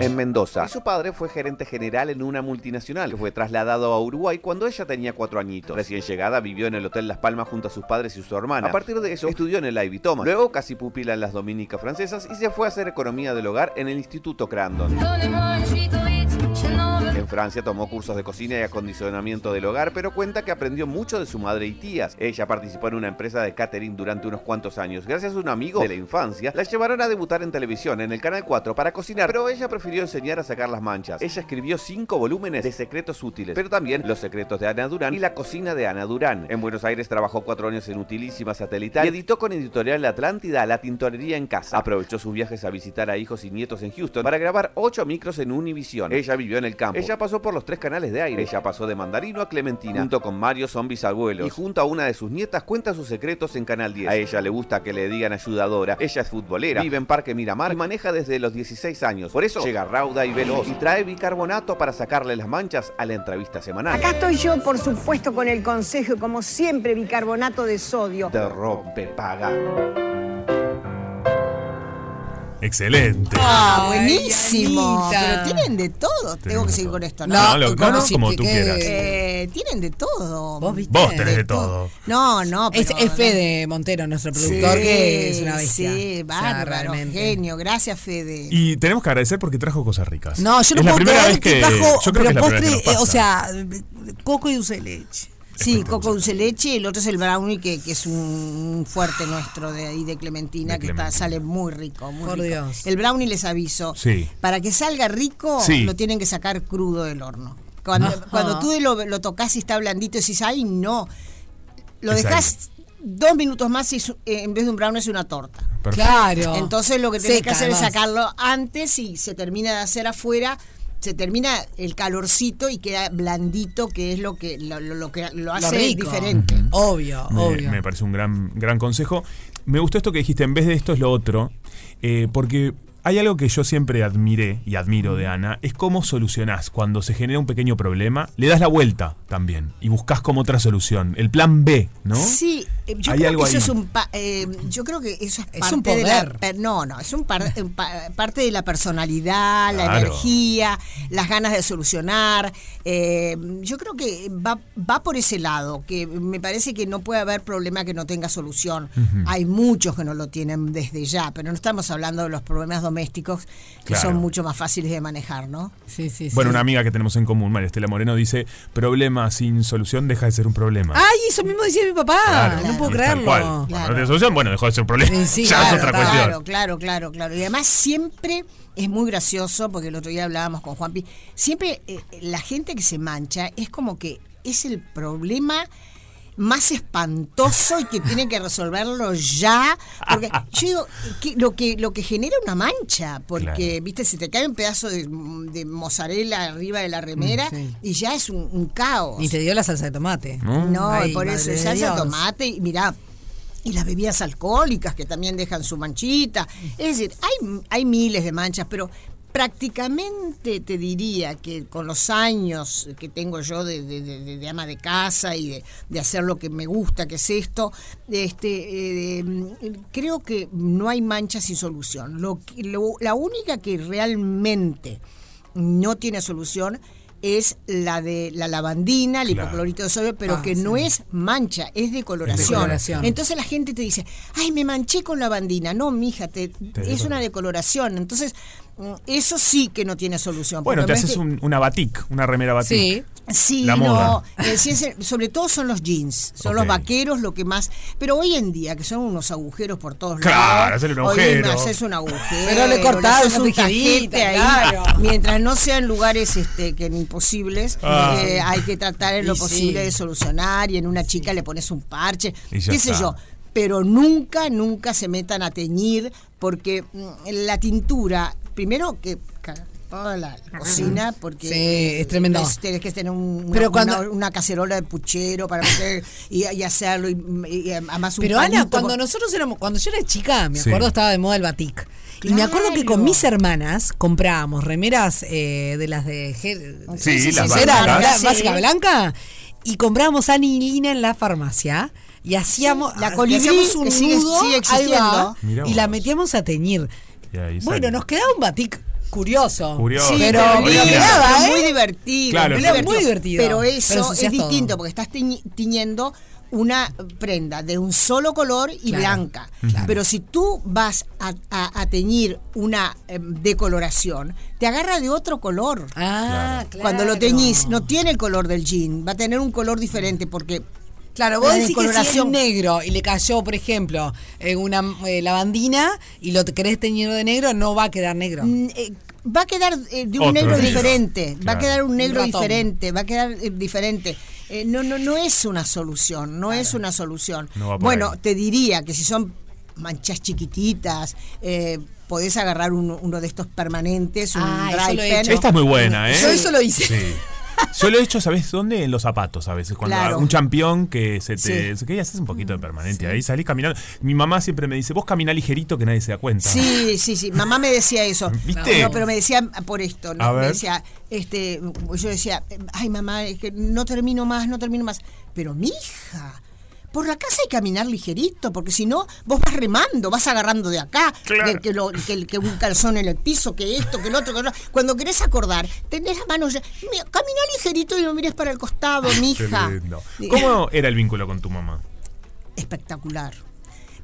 en Mendoza. Y su padre fue gerente general en una multinacional que fue trasladado a Uruguay cuando ella tenía cuatro añitos. Recién llegada vivió en el Hotel Las Palmas junto a sus padres y su hermana. A partir de eso estudió en el Ivy Thomas. Luego casi pupila en las Dominicas Francesas y se fue a hacer economía del hogar en el Instituto Crandon. En Francia tomó cursos de cocina y acondicionamiento del hogar, pero cuenta que aprendió mucho de su madre y tías. Ella participó en una empresa de catering durante unos cuantos años. Gracias a un amigo de la infancia, la llevaron a debutar en televisión en el Canal 4 para cocinar, pero ella prefirió enseñar a sacar las manchas. Ella escribió cinco volúmenes de secretos útiles, pero también Los secretos de Ana Durán y La cocina de Ana Durán. En Buenos Aires trabajó cuatro años en Utilísima Satelital y editó con Editorial Atlántida La Tintorería en Casa. Aprovechó sus viajes a visitar a hijos y nietos en Houston para grabar ocho micros en Univision. Ella vivió en el campo. Ella pasó por los tres canales de aire. Ella pasó de Mandarino a Clementina, junto con Mario son bisabuelos. Y junto a una de sus nietas cuenta sus secretos en Canal 10. A ella le gusta que le digan ayudadora. Ella es futbolera, vive en Parque Miramar y maneja desde los 16 años. Por eso llega rauda y veloz y trae bicarbonato para sacarle las manchas a la entrevista semanal. Acá estoy yo, por supuesto, con el consejo, como siempre, bicarbonato de sodio. Te rompe paga. Excelente. Ah, buenísimo. Pero tienen de todo. Tengo que seguir con esto, ¿no? No, lo- no, como tú quieras. Eh, Eh, tienen de todo. ¿Vos viste? Vos tenés de todo. No, no, Es, pero- es Fede Montero, nuestro productor, que es una bestia. Sí, O sea, bárbaro, genio. Gracias, Fede. Y tenemos que agradecer porque trajo cosas ricas. No, yo no es la puedo primera creer vez que, trajo, yo creo que es la postre, primera vez que eh, o sea, coco y dulce de leche. Sí, coco dulce leche, el otro es el brownie que, que es un fuerte nuestro de ahí de Clementina, De que está, sale muy rico, muy Por rico. Dios. El brownie les aviso, Sí. para que salga rico Sí. lo tienen que sacar crudo del horno. Cuando, Ajá. cuando tú lo, lo tocas y está blandito, decís, ay no, lo dejas dos minutos más y eh, en vez de un brownie es una torta. Perfecto. Claro. Entonces lo que tenés Seca, que hacer es sacarlo antes y se termina de hacer afuera. Se termina el calorcito y queda blandito, que es lo que lo, lo- lo que lo hace rico. diferente. Obvio, Me, obvio. me parece un gran, gran consejo. Me gustó esto que dijiste, en vez de esto es lo otro, eh, porque hay algo que yo siempre admiré y admiro de Ana, es cómo solucionás cuando se genera un pequeño problema, le das la vuelta también y buscas como otra solución, el plan B, ¿no? Sí, eh, yo Hay creo algo que eso ahí. es un pa- eh, yo creo que eso es, Es parte un de la no, no, es un, par- un pa- parte de la personalidad, la Claro. energía, las ganas de solucionar. eh, yo creo que va, va por ese lado, que me parece que no puede haber problema que no tenga solución. Hay muchos que no lo tienen desde ya, pero no estamos hablando de los problemas domésticos que Claro. son mucho más fáciles de manejar, ¿no? Sí, sí, sí. Bueno, una amiga que tenemos en común, María Estela Moreno, dice, problema sin solución deja de ser un problema. Ay, eso mismo decía mi papá. Claro, no puedo creerlo. cual. Cuando Claro. no tiene solución, bueno, dejó de ser un problema. Sí, sí, ya claro, es otra claro. cuestión. Claro, claro, claro, claro. Y además siempre es muy gracioso, porque el otro día hablábamos con Juanpi, siempre eh, la gente que se mancha es como que es el problema más espantoso y que tiene que resolverlo ya porque yo digo que lo que lo que genera una mancha porque Claro. viste se te cae un pedazo de, de mozzarella arriba de la remera Mm, sí. y ya es un, un caos Ni te dio la salsa de tomate. no, Ay, por eso, salsa de tomate y mirá, y las bebidas alcohólicas que también dejan su manchita. Es decir, hay, hay miles de manchas, pero prácticamente te diría que con los años que tengo yo de, de- ama de casa y de, hacer lo que me gusta, que es esto, este, eh, creo que no hay manchas sin solución. Lo, lo- la única que realmente no tiene solución es la de la lavandina, el Claro. hipoclorito de sodio, pero Ah, que sí. no es mancha, es decoloración. decoloración. Entonces la gente te dice, ay, me manché con lavandina. No, mija, te, es una decoloración. Entonces, mm, eso sí que no tiene solución. Bueno, te es haces que- un- una batik, una remera batik. Sí. Sí, La no, moda. eh, sí es- sobre todo son los jeans, son los vaqueros lo que más, pero hoy en día que son unos agujeros por todos Claro, lados, hacerle un hoy agujero. haces un agujero, Pero le cortás un tijerita, tajete ahí, claro. mientras no sean lugares este que imposibles, Ah. eh, hay que tratar en lo Y posible sí. de solucionar y en una chica le pones un parche, qué sé yo, pero nunca, nunca se metan a teñir porque mm, la tintura, primero que toda la cocina porque Sí, es tremendo. es- Tienes que tener un- una, Pero cuando- una- una cacerola de puchero para meter y, y hacerlo y, y además un Pero Ana, cuando nosotros éramos, cuando yo era chica, me Sí. acuerdo estaba de moda el batik. Y me acuerdo que con mis hermanas comprábamos remeras eh, de las de Sí, Sí, las blancas. básica blanca y comprábamos anilina en la farmacia y hacíamos la colibrí, hacíamos un sigue- nudo sigue ahí va, y la metíamos a teñir. Bueno, sale. nos quedaba un batik curioso. Curioso. Sí, Pero pero, muy, quedaba, pero ¿eh? muy divertido. Claro, muy divertido. muy divertido. Pero Pero eso es distinto todo. porque estás tiñendo una prenda de un solo color y Claro, blanca. claro. Pero si tú vas a, a- a teñir una eh, decoloración, te agarra de otro color. Ah, claro. Cuando lo teñís, no tiene el color del jean, va a tener un color diferente porque Claro, vos decís que si es negro y le cayó, por ejemplo, en una eh, lavandina y lo querés teñir de negro, no va a quedar negro. Mm, eh, va a quedar eh, de un Otro negro diferente, va a quedar un negro Un diferente, va a quedar eh, diferente. Eh, no, no, no es una solución, no es una solución. No va por bueno, ahí. te diría que si son manchas chiquititas, eh, podés agarrar uno, uno de estos permanentes, un Ah, eso dry lo he pen. hecho. Esta es muy buena, ¿eh? Yo eso lo hice. Sí. Yo lo he hecho, ¿sabes dónde? En los zapatos a veces. Cuando Claro. un champión que se te. Sí. que haces un poquito de permanente ahí, salís caminando. Mi mamá siempre me dice, vos camina ligerito que nadie se da cuenta. Sí, sí, sí. Mamá me decía eso. ¿Viste? No, pero me decía por esto, ¿no? A Me ver. decía, este, yo decía, ay mamá, es que no termino más, no termino más. Pero mi hija, por la casa hay que caminar ligerito, porque si no, vos vas remando, vas agarrando de acá, Claro. que, que lo- que- que un calzón en el piso, que esto, que el otro, que lo- Cuando querés acordar, tenés las manos ya. Camina ligerito y no mires para el costado, Qué mija. ¿Cómo era el vínculo con tu mamá? Espectacular.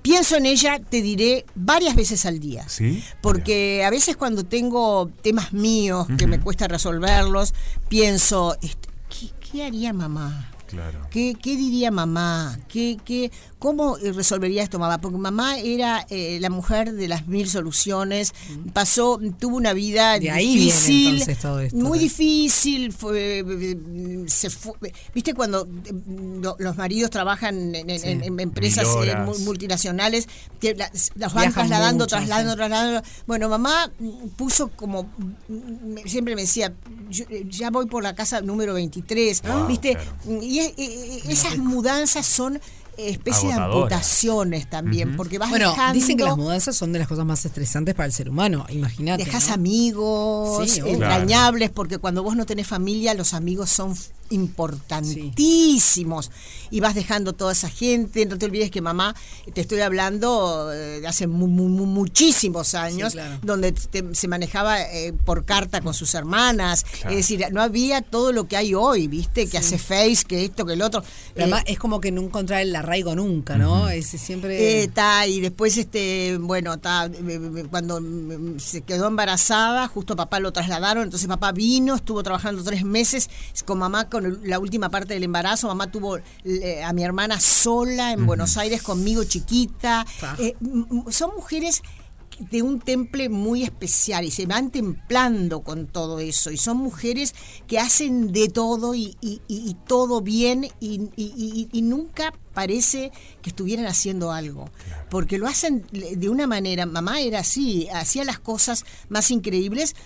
Pienso en ella, te diré, varias veces al día. ¿Sí? Porque a veces cuando tengo temas míos que me cuesta resolverlos, pienso, este, ¿qué, qué haría mamá? Claro. ¿Qué, qué diría mamá? ¿Qué, qué, ¿Cómo resolvería esto mamá? Porque mamá era eh, la mujer de las mil soluciones, pasó, tuvo una vida De ahí viene, difícil, entonces, todo esto, muy ¿no? difícil, fue, eh, se fue, viste cuando eh, lo- los maridos trabajan en, en- Sí. en- en empresas eh, multinacionales, que la- las van trasladando, mucho, trasladando, sí. trasladando. Bueno, mamá mm, puso como, mm, siempre me decía, yo, eh, ya voy por la casa número 23, Ah, viste, y es- eh, esas mudanzas son especie de amputaciones también, porque vas Bueno, dejando... dicen que las mudanzas son de las cosas más estresantes para el ser humano, imagínate. Dejas ¿no? amigos Sí, obvio. entrañables, porque cuando vos no tenés familia, los amigos son importantísimos. Y vas dejando toda esa gente. No te olvides que mamá, te estoy hablando eh, de hace mu- mu- mu- muchísimos años, claro. donde te- se manejaba eh, por carta con sus hermanas. Claro. Es decir, no había todo lo que hay hoy, ¿viste? Que hace Face, que esto, que el otro. Pero Eh, además es como que no encontrar el arraigo nunca, ¿no? Es siempre. eh, ta, y después, este, bueno, ta, eh, eh, cuando mm, se quedó embarazada, justo papá lo trasladaron, entonces papá vino, estuvo trabajando tres meses con mamá con la última parte del embarazo, mamá tuvo eh, a mi hermana sola en Buenos Aires conmigo chiquita. Eh, son mujeres de un temple muy especial y se van templando con todo eso. Y son mujeres que hacen de todo y, y- y- y todo bien y, nunca parece que estuvieran haciendo algo. Porque lo hacen de una manera mamá era así hacía las cosas más increíbles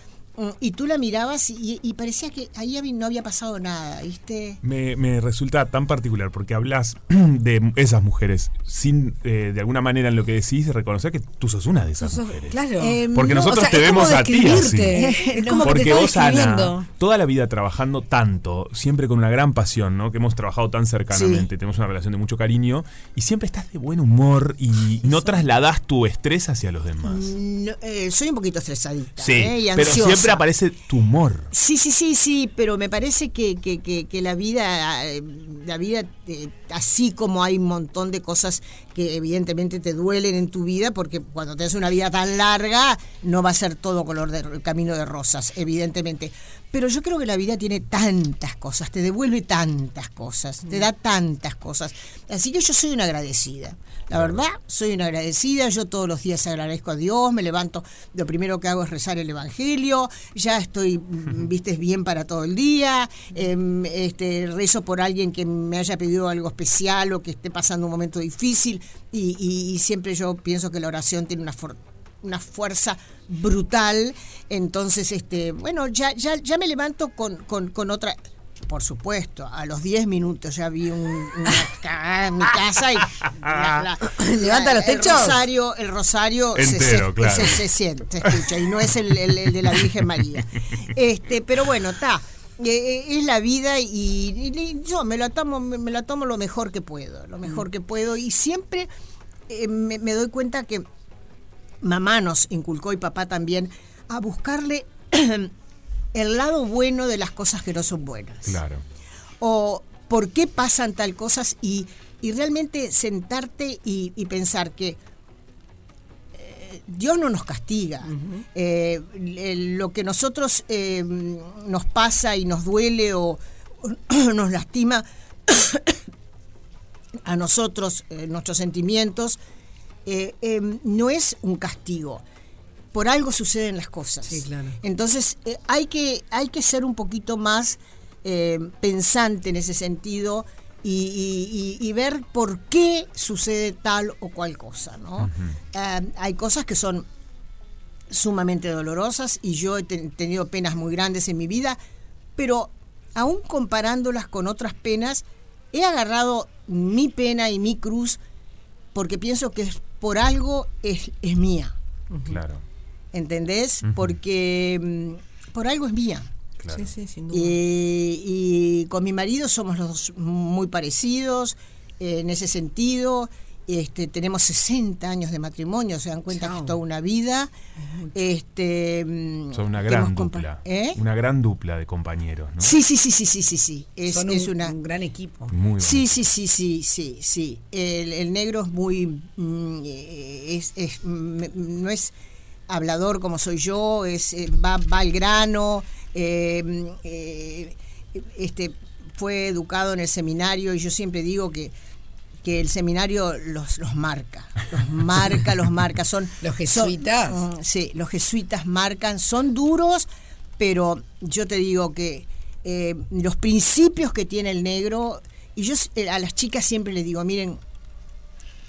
y tú la mirabas y, y parecía que ahí no había pasado nada viste Me, me resulta tan particular porque hablas de esas mujeres sin, eh, de alguna manera en lo que decís, reconocer que tú sos una de esas mujeres. Claro. Porque no, nosotros o sea, te vemos a ti así. Es como Porque vos, Ana, toda la vida trabajando tanto, siempre con una gran pasión, ¿no? Que hemos trabajado tan cercanamente, tenemos una relación de mucho cariño, y siempre estás de buen humor y no trasladás tu estrés hacia los demás. No, eh, soy un poquito estresadita Sí, ¿eh? y pero ansiosa. Siempre aparece tu humor. Sí, sí, sí, sí, pero me parece que, que, que, que la vida, eh, la vida, eh, así como hay un montón de cosas que evidentemente te duelen en tu vida, porque cuando tienes una vida tan larga, no va a ser todo color de camino de rosas, evidentemente. Pero yo creo que la vida tiene tantas cosas, te devuelve tantas cosas, te da tantas cosas. Así que yo soy una agradecida. La verdad, soy una agradecida. Yo todos los días agradezco a Dios, me levanto, lo primero que hago es rezar el Evangelio, ya estoy, vistes, bien para todo el día, em, este, rezo por alguien que me haya pedido algo especial o que esté pasando un momento difícil y, y- y siempre yo pienso que la oración tiene una una fuerza brutal. Entonces, este, bueno, ya, ya, ya me levanto con, con, con otra. Por supuesto, a los 10 minutos ya vi un- una cagada en mi casa y la- la- ¿Levanta los el techos? rosario, el rosario se- Entero, se, claro. se- se siente, se escucha, y no es el, el- el de la Virgen María. Este, pero bueno, está. es la vida y, y- y yo me la tomo, me, me la tomo lo mejor que puedo, lo mejor que puedo. Y siempre eh, me, me doy cuenta que mamá nos inculcó y papá también a buscarle el lado bueno de las cosas que no son buenas. Claro. O por qué pasan tal cosas y, y realmente sentarte y, y pensar que eh, Dios no nos castiga. Eh, lo que nosotros eh, nos pasa y nos duele o, o nos lastima a nosotros, eh, nuestros sentimientos, eh, eh, no es un castigo. Por algo suceden las cosas. Sí, claro. Entonces eh, hay, que, hay que ser un poquito más eh, pensante en ese sentido y, y- y- y ver por qué sucede tal o cual cosa. ¿no? Eh, hay cosas que son sumamente dolorosas y yo he ten- tenido penas muy grandes en mi vida, pero aún comparándolas con otras penas, he agarrado mi pena y mi cruz porque pienso que es- por algo es, es mía. Claro. ¿Entendés? Porque mm, por algo es mía. Claro. Sí, sí, sin duda. Y, y con mi marido somos los dos muy parecidos. eh, en ese sentido. Este, tenemos 60 años de matrimonio, se dan cuenta que es toda una vida. Este, mm, Son una gran dupla. ¿Eh? Una gran dupla de compañeros, ¿no? Sí, sí, sí, sí, sí, sí, sí. Es, Son es un, una un gran equipo. Muy Sí, sí, sí, sí, sí, sí. El, el negro es muy, mm, eh, es, es, mm, no es hablador como soy yo, es eh, va, va al grano, eh, eh, este fue educado en el seminario y yo siempre digo que que el seminario los, los marca, los marca, los marca, son Los jesuitas. son, mm, sí, los jesuitas marcan, son duros, pero yo te digo que eh, los principios que tiene el negro, y yo eh, a las chicas siempre les digo, miren,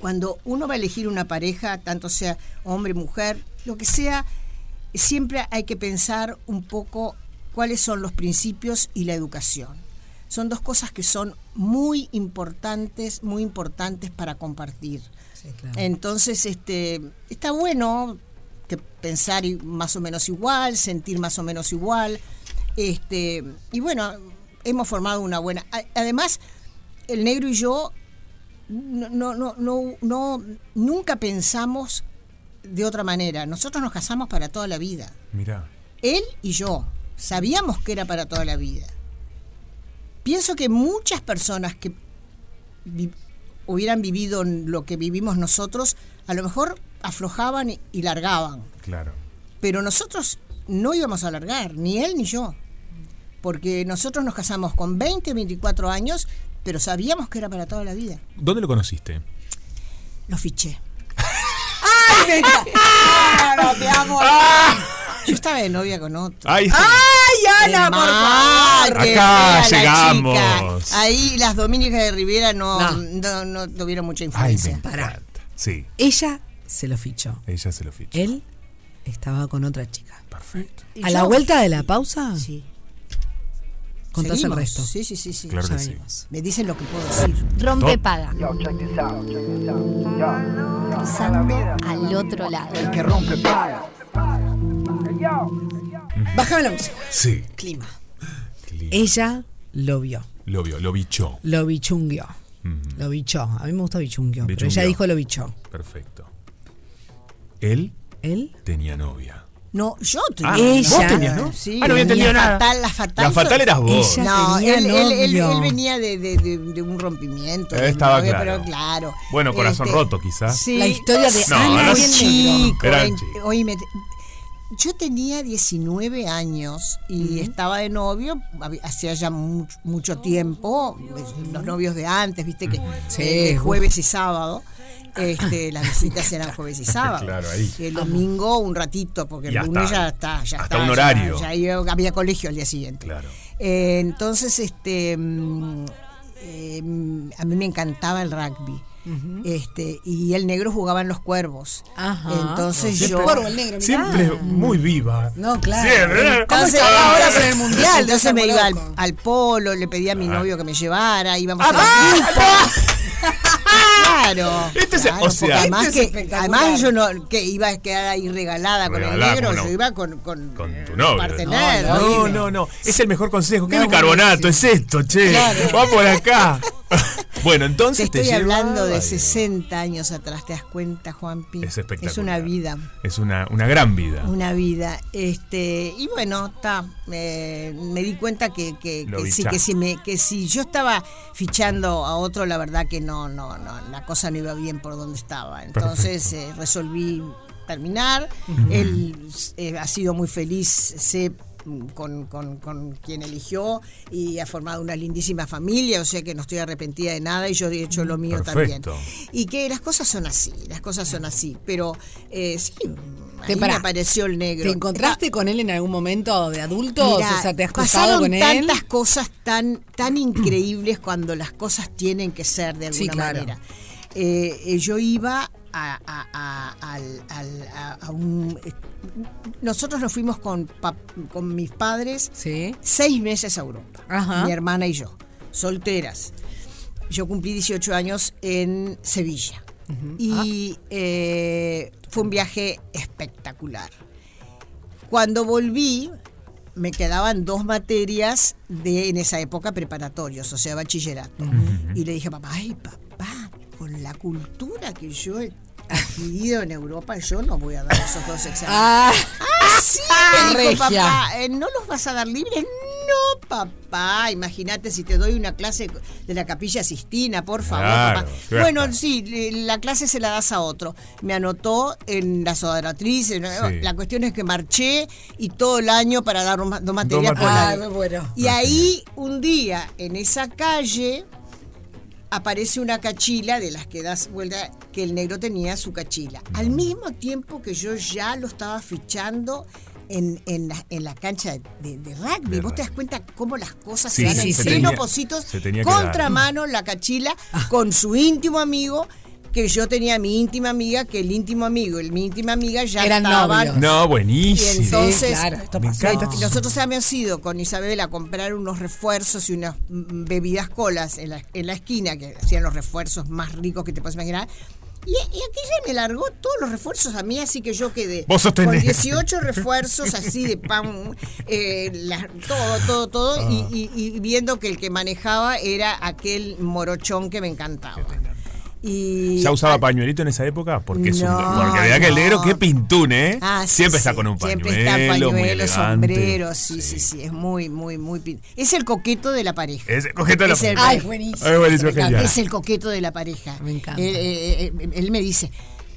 cuando uno va a elegir una pareja, tanto sea hombre, mujer, lo que sea, siempre hay que pensar un poco cuáles son los principios y la educación. Son dos cosas que son muy importantes, muy importantes para compartir. Entonces, este, está bueno que pensar más o menos igual, sentir más o menos igual. Este, y bueno, hemos formado una buena. Además, el negro y yo no, no, no, no, no- nunca pensamos de otra manera. Nosotros nos casamos para toda la vida. Mirá. Él y yo sabíamos que era para toda la vida. Pienso que muchas personas que vi- hubieran vivido lo que vivimos nosotros, a lo mejor aflojaban y, y largaban. Claro. Pero nosotros no íbamos a largar, ni él ni yo. Porque nosotros nos casamos con 20, 24 años, pero sabíamos que era para toda la vida. ¿Dónde lo conociste? Lo fiché. ¡Ay, me no, te amo! Yo estaba de novia con otro. Ahí está. ¡Ay, Ana, por favor! Acá la llegamos. chica. Ahí las dominicas de Rivera no, No. no. no tuvieron mucha Ay, me influencia. encanta. Sí, Ella se lo fichó. ella se lo fichó. Él estaba con otra chica. Perfecto. ¿Y A la vuelta de la pausa, Sí. Contás el Seguimos. resto. Sí, sí, sí, sí. Claro que sí. Me dicen lo que puedo decir. Rompe paga. Cruzando al otro lado. El que rompe paga. Bájame la música. Sí. Clima. Ella lo vio. Lo vio, lo bichó. Lo bichunguió. Lo bichó. A mí me gusta bichunguió. Pero ella Bichunguió. dijo lo bichó. Perfecto. Él ¿Él? tenía novia. No, yo tenía. Ah, Ella- vos tenías, ¿no? Sí, Ah, no había entendido nada. fatal, la fatal. La fatal eras vos. Ella No, tenía él, él- él- novio. él venía de, de- de- de un rompimiento. Estaba novia, claro. Pero claro. Bueno, corazón Este, roto quizás. Sí. La historia de No, Ana no chico. Chicos. oíme, yo tenía 19 años y estaba de novio hacía ya mu- mucho tiempo, los novios de antes, viste que Sí, eh, jueves y sábado. Este, las visitas eran jueves y sábado. Claro, ahí. El domingo un ratito, porque el lunes ya está. Ya hasta está, un ya- horario. Ya, iba- había colegio al día siguiente. Claro. Eh, entonces, este, mm, eh, a mí me encantaba el rugby. Este, y el negro jugaba en los cuervos. Ajá. Entonces Siempre- yo. Cuervo, el negro. Siempre muy viva. No, claro. Siempre. ¿eh? ¿Cómo Entonces, estaba ahora con el mundial? Entonces me iba al, polo, le pedía a mi Ah. novio que me llevara, íbamos Ah, a los grupos. Claro. Este es- claro, o sea- además, Este es que, además yo no que iba a quedar ahí regalada, con el negro, ¿cómo no? yo iba con, con, Con tu novio. partener, No, oíme. no, no. Es el mejor consejo. ¿Qué No, bicarbonato es esto, che? Claro. Va por acá. bueno, entonces te, estoy hablando de Ay, 60 años atrás, ¿te das cuenta, Juanpi? Es espectacular. Es una vida. Es una, una gran vida. Una vida. Este, y bueno, está. me di cuenta que, que, sí, que si me, que si yo estaba fichando a otro, la verdad que no, no, no, la cosa no iba bien por donde estaba. Entonces eh, resolví terminar. Él eh, ha sido muy feliz, sé con, con, con quien eligió y ha formado una lindísima familia, o sea que no estoy arrepentida de nada y yo he hecho lo mío Perfecto. también. Y que las cosas son así, las cosas son así, pero eh, sí, Te ahí me apareció el negro. ¿Te encontraste con él en algún momento de adultos? Mirá, o sea, ¿te has cruzado pasaron con él? tantas cosas tan, tan increíbles cuando las cosas tienen que ser de alguna Sí, claro. manera. Eh, eh, yo iba a, a- a- a- un... Nosotros nos fuimos con, con mis padres seis meses a Europa, Ajá. mi hermana y yo, solteras. Yo cumplí 18 años en Sevilla y eh, fue un viaje espectacular. Cuando volví, me quedaban dos materias de en esa época preparatorios, o sea, bachillerato. Y le dije a papá, ay, papá, con la cultura que yo he adquirido en Europa, yo no voy a dar esos dos exámenes. Ah. Ah, sí, me dijo Regia. papá, eh, ¿no los vas a dar libres? No, papá, imagínate si te doy una clase de la capilla Sistina, por favor, Claro, papá. Bueno, sí, la clase se la das a otro. Me anotó en la Sí. la cuestión es que marché y todo el año para dar dos ma- dos materias. materias. Ah, bueno. Y ahí, un día, en esa calle, aparece una cachila de las que das vuelta, que el negro tenía su cachila. Al mismo tiempo que yo ya lo estaba fichando en, en la, en la cancha de, de rugby. Vos te das cuenta cómo las cosas Sí, se dan sí, en se pleno dar. contramano la cachila con su íntimo amigo. Que yo tenía mi íntima amiga, que el íntimo amigo y mi íntima amiga ya Eran estaban novios. No, y buenísimo. entonces, claro, esto Me pasó. encanta. y nosotros habíamos ido con Isabel a comprar unos refuerzos y unas mm, bebidas colas en la, en la esquina, que hacían los refuerzos más ricos que te puedes imaginar. Y, y aquella me largó todos los refuerzos a mí, así que yo quedé Vos sostenés. con 18 refuerzos así de pan, eh, la- todo, todo, todo, Ah. y, y- y viendo que el que manejaba era aquel morochón que me encantaba. Y ¿Ya usaba pañuelito en esa época? Porque, es un, porque vea que el negro, qué pintún, ¿eh? Ah, sí, Siempre sí. está con un pañuelo. Siempre está muy pañuelo, elegante. sombrero, sí, sí, sí, es muy, muy, muy... pin- Es el coqueto de la pareja. Es el coqueto de la pareja. Ay, buenísimo. Ay, buenísimo, Me encanta. genial. Es el coqueto de la pareja. Me encanta. Él, eh, eh, él me dice,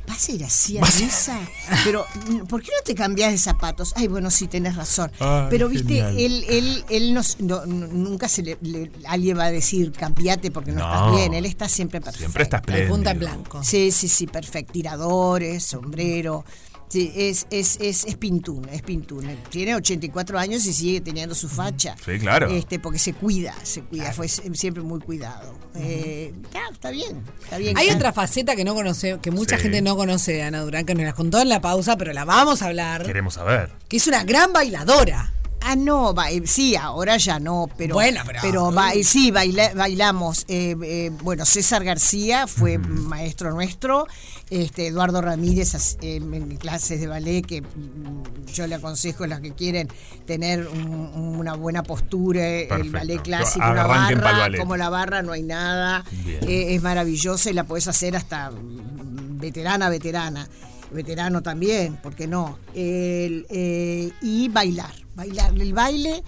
¿vas a ir así a misa? Pero, mm, ¿por qué no te cambias de zapatos? Ay, bueno, sí, tenés razón. Ay, Pero, viste, genial. él, él, él nos- no- no- nunca se le, le- alguien va a decir, cambiate porque no, No. estás bien. Él está siempre perfecto. Siempre está La punta en blanco. Sí, sí, sí, perfecto. Tiradores, sombrero. Sí, es, es, es, es pintún, es pintún. Tiene 84 años y sigue teniendo su facha. Sí, claro. Este, porque se cuida, se cuida, fue siempre muy cuidado. Eh, está, está bien, está bien. Hay otra faceta que no conoce, que mucha Sí. gente no conoce de Ana Durán, que nos las contó en la pausa, pero la vamos a hablar. Queremos saber. Que es una gran bailadora. Ah, no, ba- eh, sí, ahora ya no, pero. Bueno, pero- ba- eh, sí, baila- bailamos. eh, eh, bueno, César García fue maestro nuestro. Este, Eduardo Ramírez eh, en clases de ballet, que mm, yo le aconsejo a los que quieren tener un- una buena postura, el ballet clásico, una barra, ballet. como la barra no hay nada. Eh, es maravillosa y la puedes hacer hasta mm, veterana, veterana. Veterano también, ¿por qué no? El, eh, y bailar, bailar. El baile,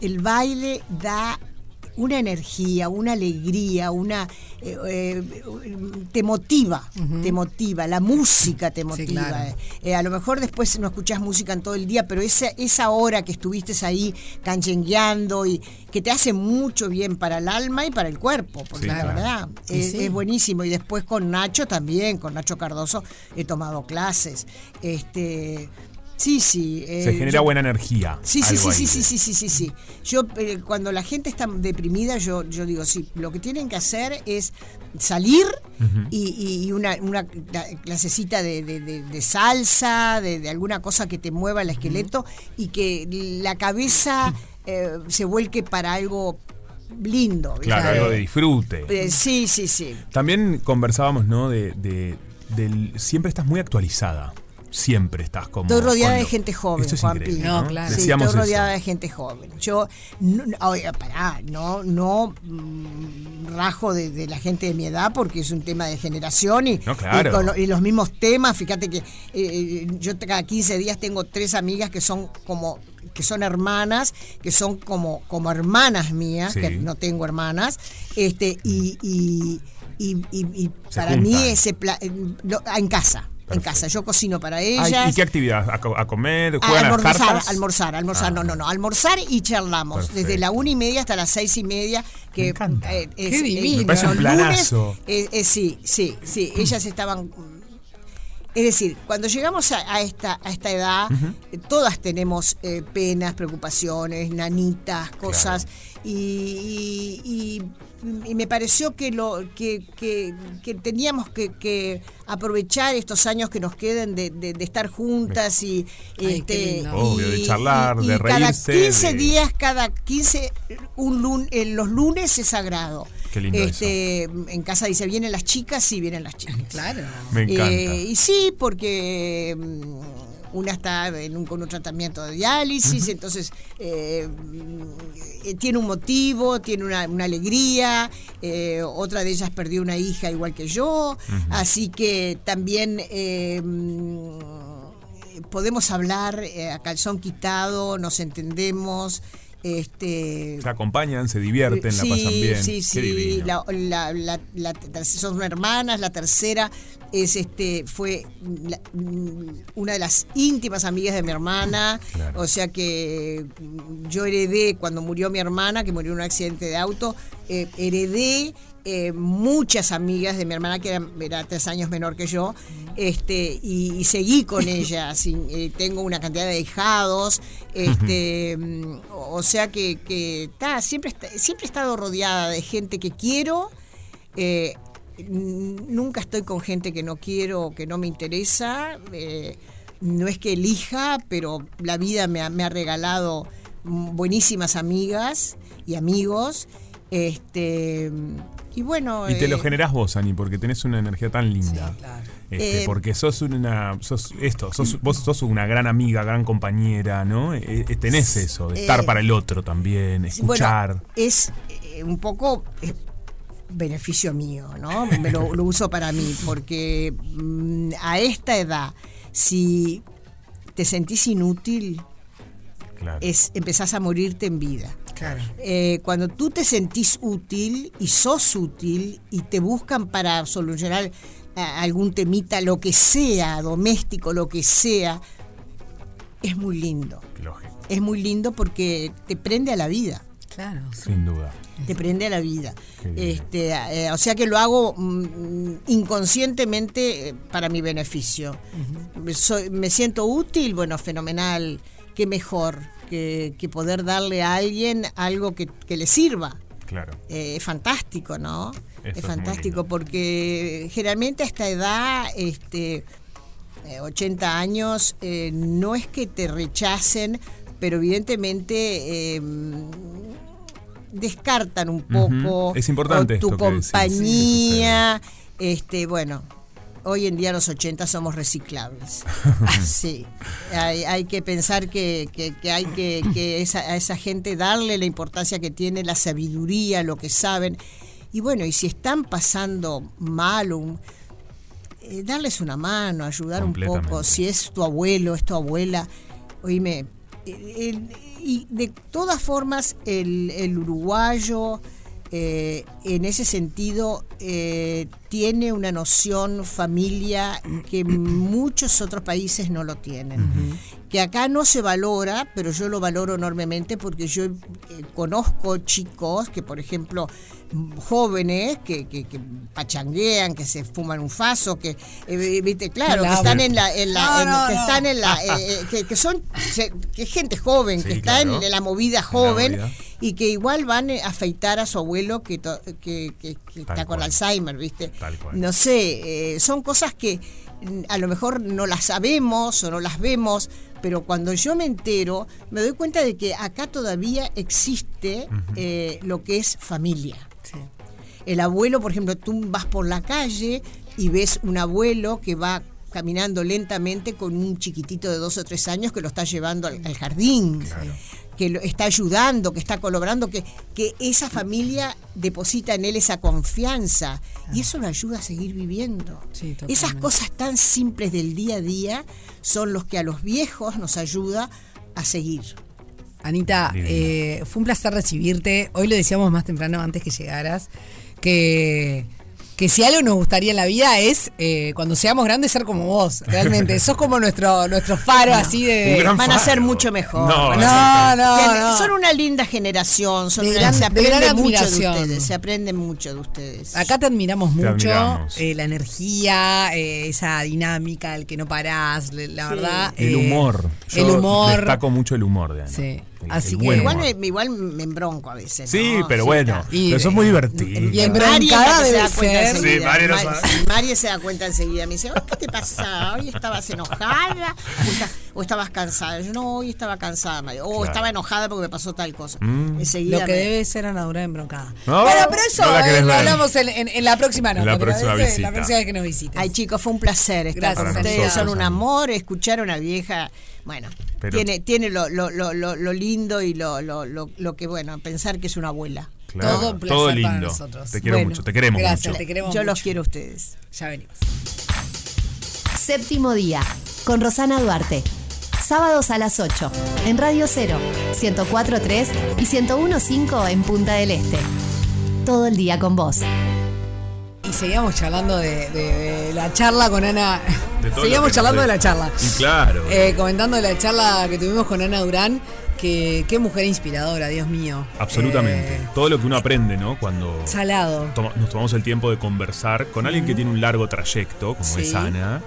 el baile da una energía, una alegría, una eh, eh, te motiva, te motiva, la música te motiva. claro. Eh, a lo mejor después no escuchás música en todo el día, pero esa, esa hora que estuviste ahí canchengueando y que te hace mucho bien para el alma y para el cuerpo, porque Sí, la claro. verdad es, sí. es buenísimo. Y después con Nacho también, con Nacho Cardoso he tomado clases. Este, sí, sí. eh, Se genera yo- buena energía. Sí, sí, sí, ahí sí, sí, sí, sí, sí, sí. Yo eh, cuando la gente está deprimida, yo, yo digo, sí, lo que tienen que hacer es salir y, y una, una cla- clasecita de, de- de- de salsa, de, alguna cosa que te mueva el esqueleto y que la cabeza eh, se vuelque para algo lindo. Claro, algo de disfrute. Eh, sí, sí, sí. También conversábamos, ¿no? De, de- del, siempre estás muy actualizada. Siempre estás como. Estoy rodeada de gente joven, Esto es Juan increíble, Pi. ¿no? claro. Sí, Decíamos estoy eso. rodeada de gente joven. Yo, no, no, oiga, pará, no, no mm, rajo de, de la gente de mi edad porque es un tema de generación y, No, claro. y, con lo- y los mismos temas. Fíjate que eh, yo cada 15 días tengo tres amigas que son como que son hermanas, que son como, como hermanas mías, Sí. que no tengo hermanas, este, y, y, y- y- y Se para mí ese pla- eh, lo- en casa. En casa, yo cocino para Ay, ellas. ¿Y qué actividad? ¿A, co- a comer? ¿Juegan a las almorzar, cartas? almorzar, almorzar, Ah. no, no, no, almorzar y charlamos Perfecto. desde la una y media hasta las seis y media. Que, Me encanta. eh, es- Qué eh, divino. Me parece un planazo. lunes, eh, sí, sí, sí, ellas estaban. Es decir, cuando llegamos a, a esta, a esta edad, eh, todas tenemos eh, penas, preocupaciones, nanitas, cosas, y, y- y- y me pareció que lo que, que- que teníamos que, que aprovechar estos años que nos queden de, de- de estar juntas y Ay, este. Obvio, de charlar, de cada reírse, 15 de- días, cada 15, un lun- eh, los lunes es sagrado. Qué lindo este, En casa dice, ¿vienen las chicas? Sí, vienen las chicas. Claro. Me encanta. Eh, y sí, porque mm, una está en un, con un tratamiento de diálisis, entonces eh, mm, tiene un motivo, tiene una, una alegría, eh, otra de ellas perdió una hija igual que yo, así que también eh, mm, podemos hablar eh, a calzón quitado, nos entendemos. Este, Se acompañan, se divierten, la pasan bien. Sí, sí, divino. la, la- la- la- la- son hermanas, la tercera es este fue una de las íntimas amigas de mi hermana, o sea que mm, yo heredé cuando murió mi hermana, que murió en un accidente de auto, eh, heredé eh, muchas amigas de mi hermana que era, era tres años menor que yo, este y, y seguí con ella. sin- eh, tengo una cantidad de hijados, este, mm, o sea que, que ta, siempre siempre he estado rodeada de gente que quiero. eh, nunca estoy con gente que no quiero que no me interesa. no es que elija, pero la vida me ha, me ha regalado mm, buenísimas amigas y amigos. Este y bueno. Y te lo eh, generás vos, Ani, porque tenés una energía tan linda. Este, Eh, porque sos una. Sos esto, sos, vos sos una gran amiga, gran compañera, ¿no? Eh, eh, tenés eso, de estar para el otro también, escuchar. Bueno, es un poco beneficio mío, ¿no? Me lo, lo uso para mí, porque mm, a esta edad, si te sentís inútil, es, empezás a morirte en vida. Eh, cuando tú te sentís útil y sos útil y te buscan para solucionar a- algún temita, lo que sea, doméstico, lo que sea, es muy lindo. Es muy lindo porque te prende a la vida. Claro. Sin duda. Te prende a la vida. Este, eh, o sea que lo hago mm, inconscientemente eh, para mi beneficio. Soy- me siento útil, bueno, fenomenal. Qué mejor que, que poder darle a alguien algo que, que le sirva. Claro. Eh, es fantástico, ¿no? Es fantástico porque generalmente a esta edad, este, eh, 80 años, eh, no es que te rechacen, pero evidentemente eh, descartan un poco. Es importante tu esto que decís, compañía. este, bueno, hoy en día los 80 somos reciclables. sí, hay, hay que pensar que, que- que hay que, que esa, a esa gente darle la importancia que tiene, la sabiduría, lo que saben. Y bueno, y si están pasando mal, un- eh, darles una mano, ayudar un poco. Si es tu abuelo, es tu abuela, oíme, el- y de todas formas, el, el uruguayo, eh, en ese sentido, eh, tiene una noción familia que muchos otros países no lo tienen. Que acá no se valora, pero yo lo valoro enormemente porque yo eh, conozco chicos que, por ejemplo, jóvenes que, que, que pachanguean, que se fuman un faso, que, eh, viste, claro, que Claro. están en la, en la- No, en- no, que no. están en la, eh, eh, que, que son, que gente joven, que Sí, está en- claro. la movida joven. Y que igual van a afeitar a su abuelo que, to- que, que- que está con Alzheimer, viste. Tal cual. No sé, eh, son cosas que a lo mejor no las sabemos o no las vemos, pero cuando yo me entero, me doy cuenta de que acá todavía existe eh, lo que es familia. El abuelo, por ejemplo, tú vas por la calle y ves un abuelo que va caminando lentamente con un chiquitito de dos o tres años que lo está llevando al, al jardín, que lo está ayudando, que está colaborando, que, que esa familia deposita en él esa confianza y eso lo ayuda a seguir viviendo. Esas cosas tan simples del día a día son los que a los viejos nos ayuda a seguir. Anita, eh, fue un placer recibirte. Hoy lo decíamos más temprano antes que llegaras, que, que si algo nos gustaría en la vida es eh, cuando seamos grandes ser como vos, realmente. Sos como nuestro, nuestro faro así de... Van a ser mucho mejor. No, no. Son una linda generación, son De una- gran- se de aprende gran mucho de ustedes, se aprende mucho de ustedes. Acá te admiramos Te mucho, admiramos. eh, la energía, eh, esa dinámica, el que no parás, la Sí. verdad. El eh, humor. Yo el humor. Destaco mucho el humor de Ana. Sí. Así el que- buen Igual me, igual me embronco a veces. Sí, ¿no? pero bueno. pero eso es muy divertido. y en- Mari es la Broncada que se da cuenta ser. enseguida. Sí, no Mari se da cuenta enseguida. Me dice, "Ay, ¿qué te pasa? Hoy estabas enojada. O estabas cansada. Yo no, hoy estaba cansada, María. O Claro. estaba enojada porque me pasó tal cosa. Mm. Enseguida Lo que me- debe ser Ana Durán embrocada. No, bueno, pero eso eh, lo hablamos en, en- en la próxima nota. la próxima ese- visita. La próxima vez que nos visites. Ay, chicos, fue un placer estar Gracias, con ustedes. Son un amor. Escuchar a una vieja, bueno, Pero- tiene, tiene lo, lo, lo, lo, lo lindo y lo, lo, lo, lo que, bueno, pensar que es una abuela. Claro, Todo un placer todo para lindo. nosotros. Te quiero Bueno, mucho, te queremos gracias, mucho. te queremos Yo los quiero a ustedes. Ya venimos. Séptimo día, con Rosana Duarte. Sábados a las 8, en Radio 0, 104.3 y 101.5 en Punta del Este. Todo el día con vos. Y seguíamos charlando de, de- de la charla con Ana. De seguíamos charlando de la charla. Y claro. Eh, comentando de la charla que tuvimos con Ana Durán. Que, qué mujer inspiradora, Dios mío. Absolutamente. Eh, Todo lo que uno aprende, ¿no? Cuando salado. toma- nos tomamos el tiempo de conversar con alguien que tiene un largo trayecto, como Sí. es Ana,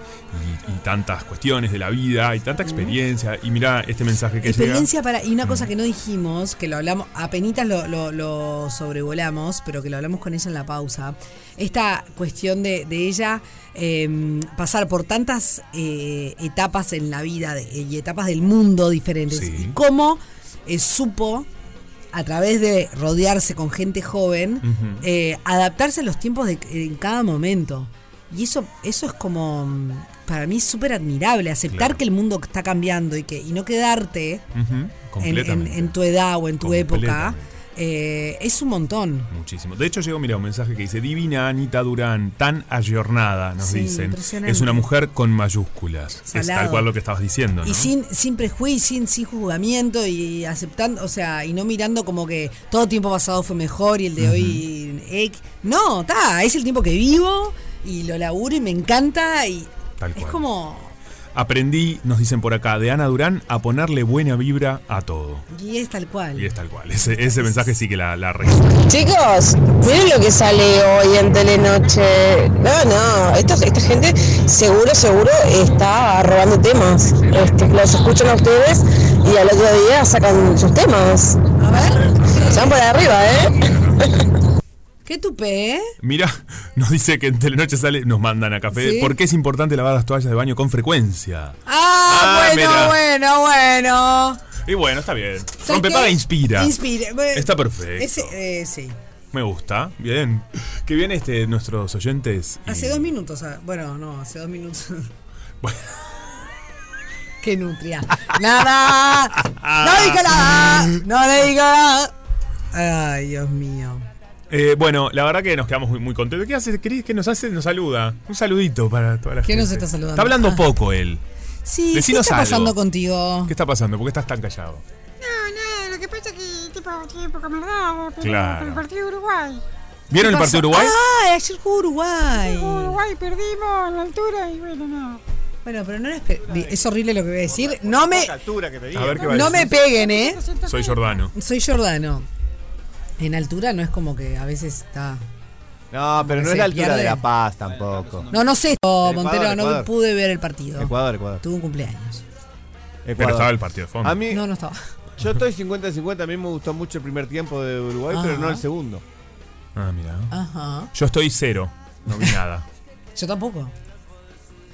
y, y tantas cuestiones de la vida, y tanta experiencia. Y mira este mensaje que Experiencia para. Y una Mm. cosa que no dijimos, que lo hablamos, apenitas lo, lo, lo sobrevolamos, pero que lo hablamos con ella en la pausa. Esta cuestión de, de ella eh, pasar por tantas eh, etapas en la vida de- y etapas del mundo diferentes. Y cómo eh, supo, a través de rodearse con gente joven, eh, adaptarse a los tiempos de en cada momento. Y eso, eso es como, mm, para mí, súper admirable, aceptar Claro. que el mundo está cambiando y que y no quedarte en, en- en tu edad o en tu época. Eh, es un montón. Muchísimo. De hecho, llegó, mira, un mensaje que dice: Divina Anita Durán, tan ayornada, nos Sí, dicen. Es una mujer con mayúsculas. Es tal cual lo que estabas diciendo, ¿no? Y sin, sin prejuicio, sin, sin juzgamiento y aceptando, o sea, y no mirando como que todo tiempo pasado fue mejor y el de hoy. eh, no, está, es el tiempo que vivo y lo laburo y me encanta y Tal es como. Aprendí, nos dicen por acá, de Ana Durán a ponerle buena vibra a todo. Y es tal cual. Y es tal cual. Ese, ese mensaje sí que la, la resume. Chicos, miren lo que sale hoy en Telenoche. No, no, esta, esta gente seguro, seguro está robando temas. Este, los escuchan a ustedes y al otro día sacan sus temas. A ver. Se van por arriba, ¿eh? ¿Qué tupé? Mira, nos dice que en Telenoche sale, nos mandan a café. ¿Sí? ¿Por qué es importante lavar las toallas de baño con frecuencia? Ah, Ah, bueno, mira. bueno, bueno. Y bueno, está bien. ¿Sabes Rompepaga qué? inspira. Inspira. Está perfecto. Ese, eh, sí. Me gusta. Bien. Que bien este, nuestros oyentes. y- Hace dos minutos. ah, Bueno, no, hace dos minutos. Bueno. Qué nutria. Nada. No diga nada. No le diga nada. Ay, Dios mío. Eh, bueno, la verdad que nos quedamos muy, muy contentos. ¿Qué hace? ¿Querés que nos hace? Nos saluda. Un saludito para toda la ¿Quién gente. nos está saludando? Está hablando Ah. poco él. Sí, ¿qué está algo. pasando contigo? ¿Qué está pasando? ¿Por qué estás tan callado? No, nada, lo que pasa es que tipo, un poco pero Claro. por el partido de Uruguay. ¿Vieron el ¿Qué partido de? Uruguay? Ah, ayer jugó Uruguay. Uruguay perdimos en la altura y bueno, no. Bueno, pero no es, es horrible lo que voy a decir. No me, A ver qué va a no me peguen, ¿eh? Soy Jordano. Soy Jordano. En altura no es como que a veces está. No, pero no es la altura pierde. de La Paz tampoco. No, no sé, Ecuador, Montero, no Ecuador. pude ver el partido. Ecuador, Ecuador. Tuve un cumpleaños. Pero estaba el partido de fondo. A mí, No, no estaba. Yo estoy 50-50, a mí me gustó mucho el primer tiempo de Uruguay, pero no el segundo. Ah, mira. Ajá. Yo estoy cero. No vi nada. Yo tampoco.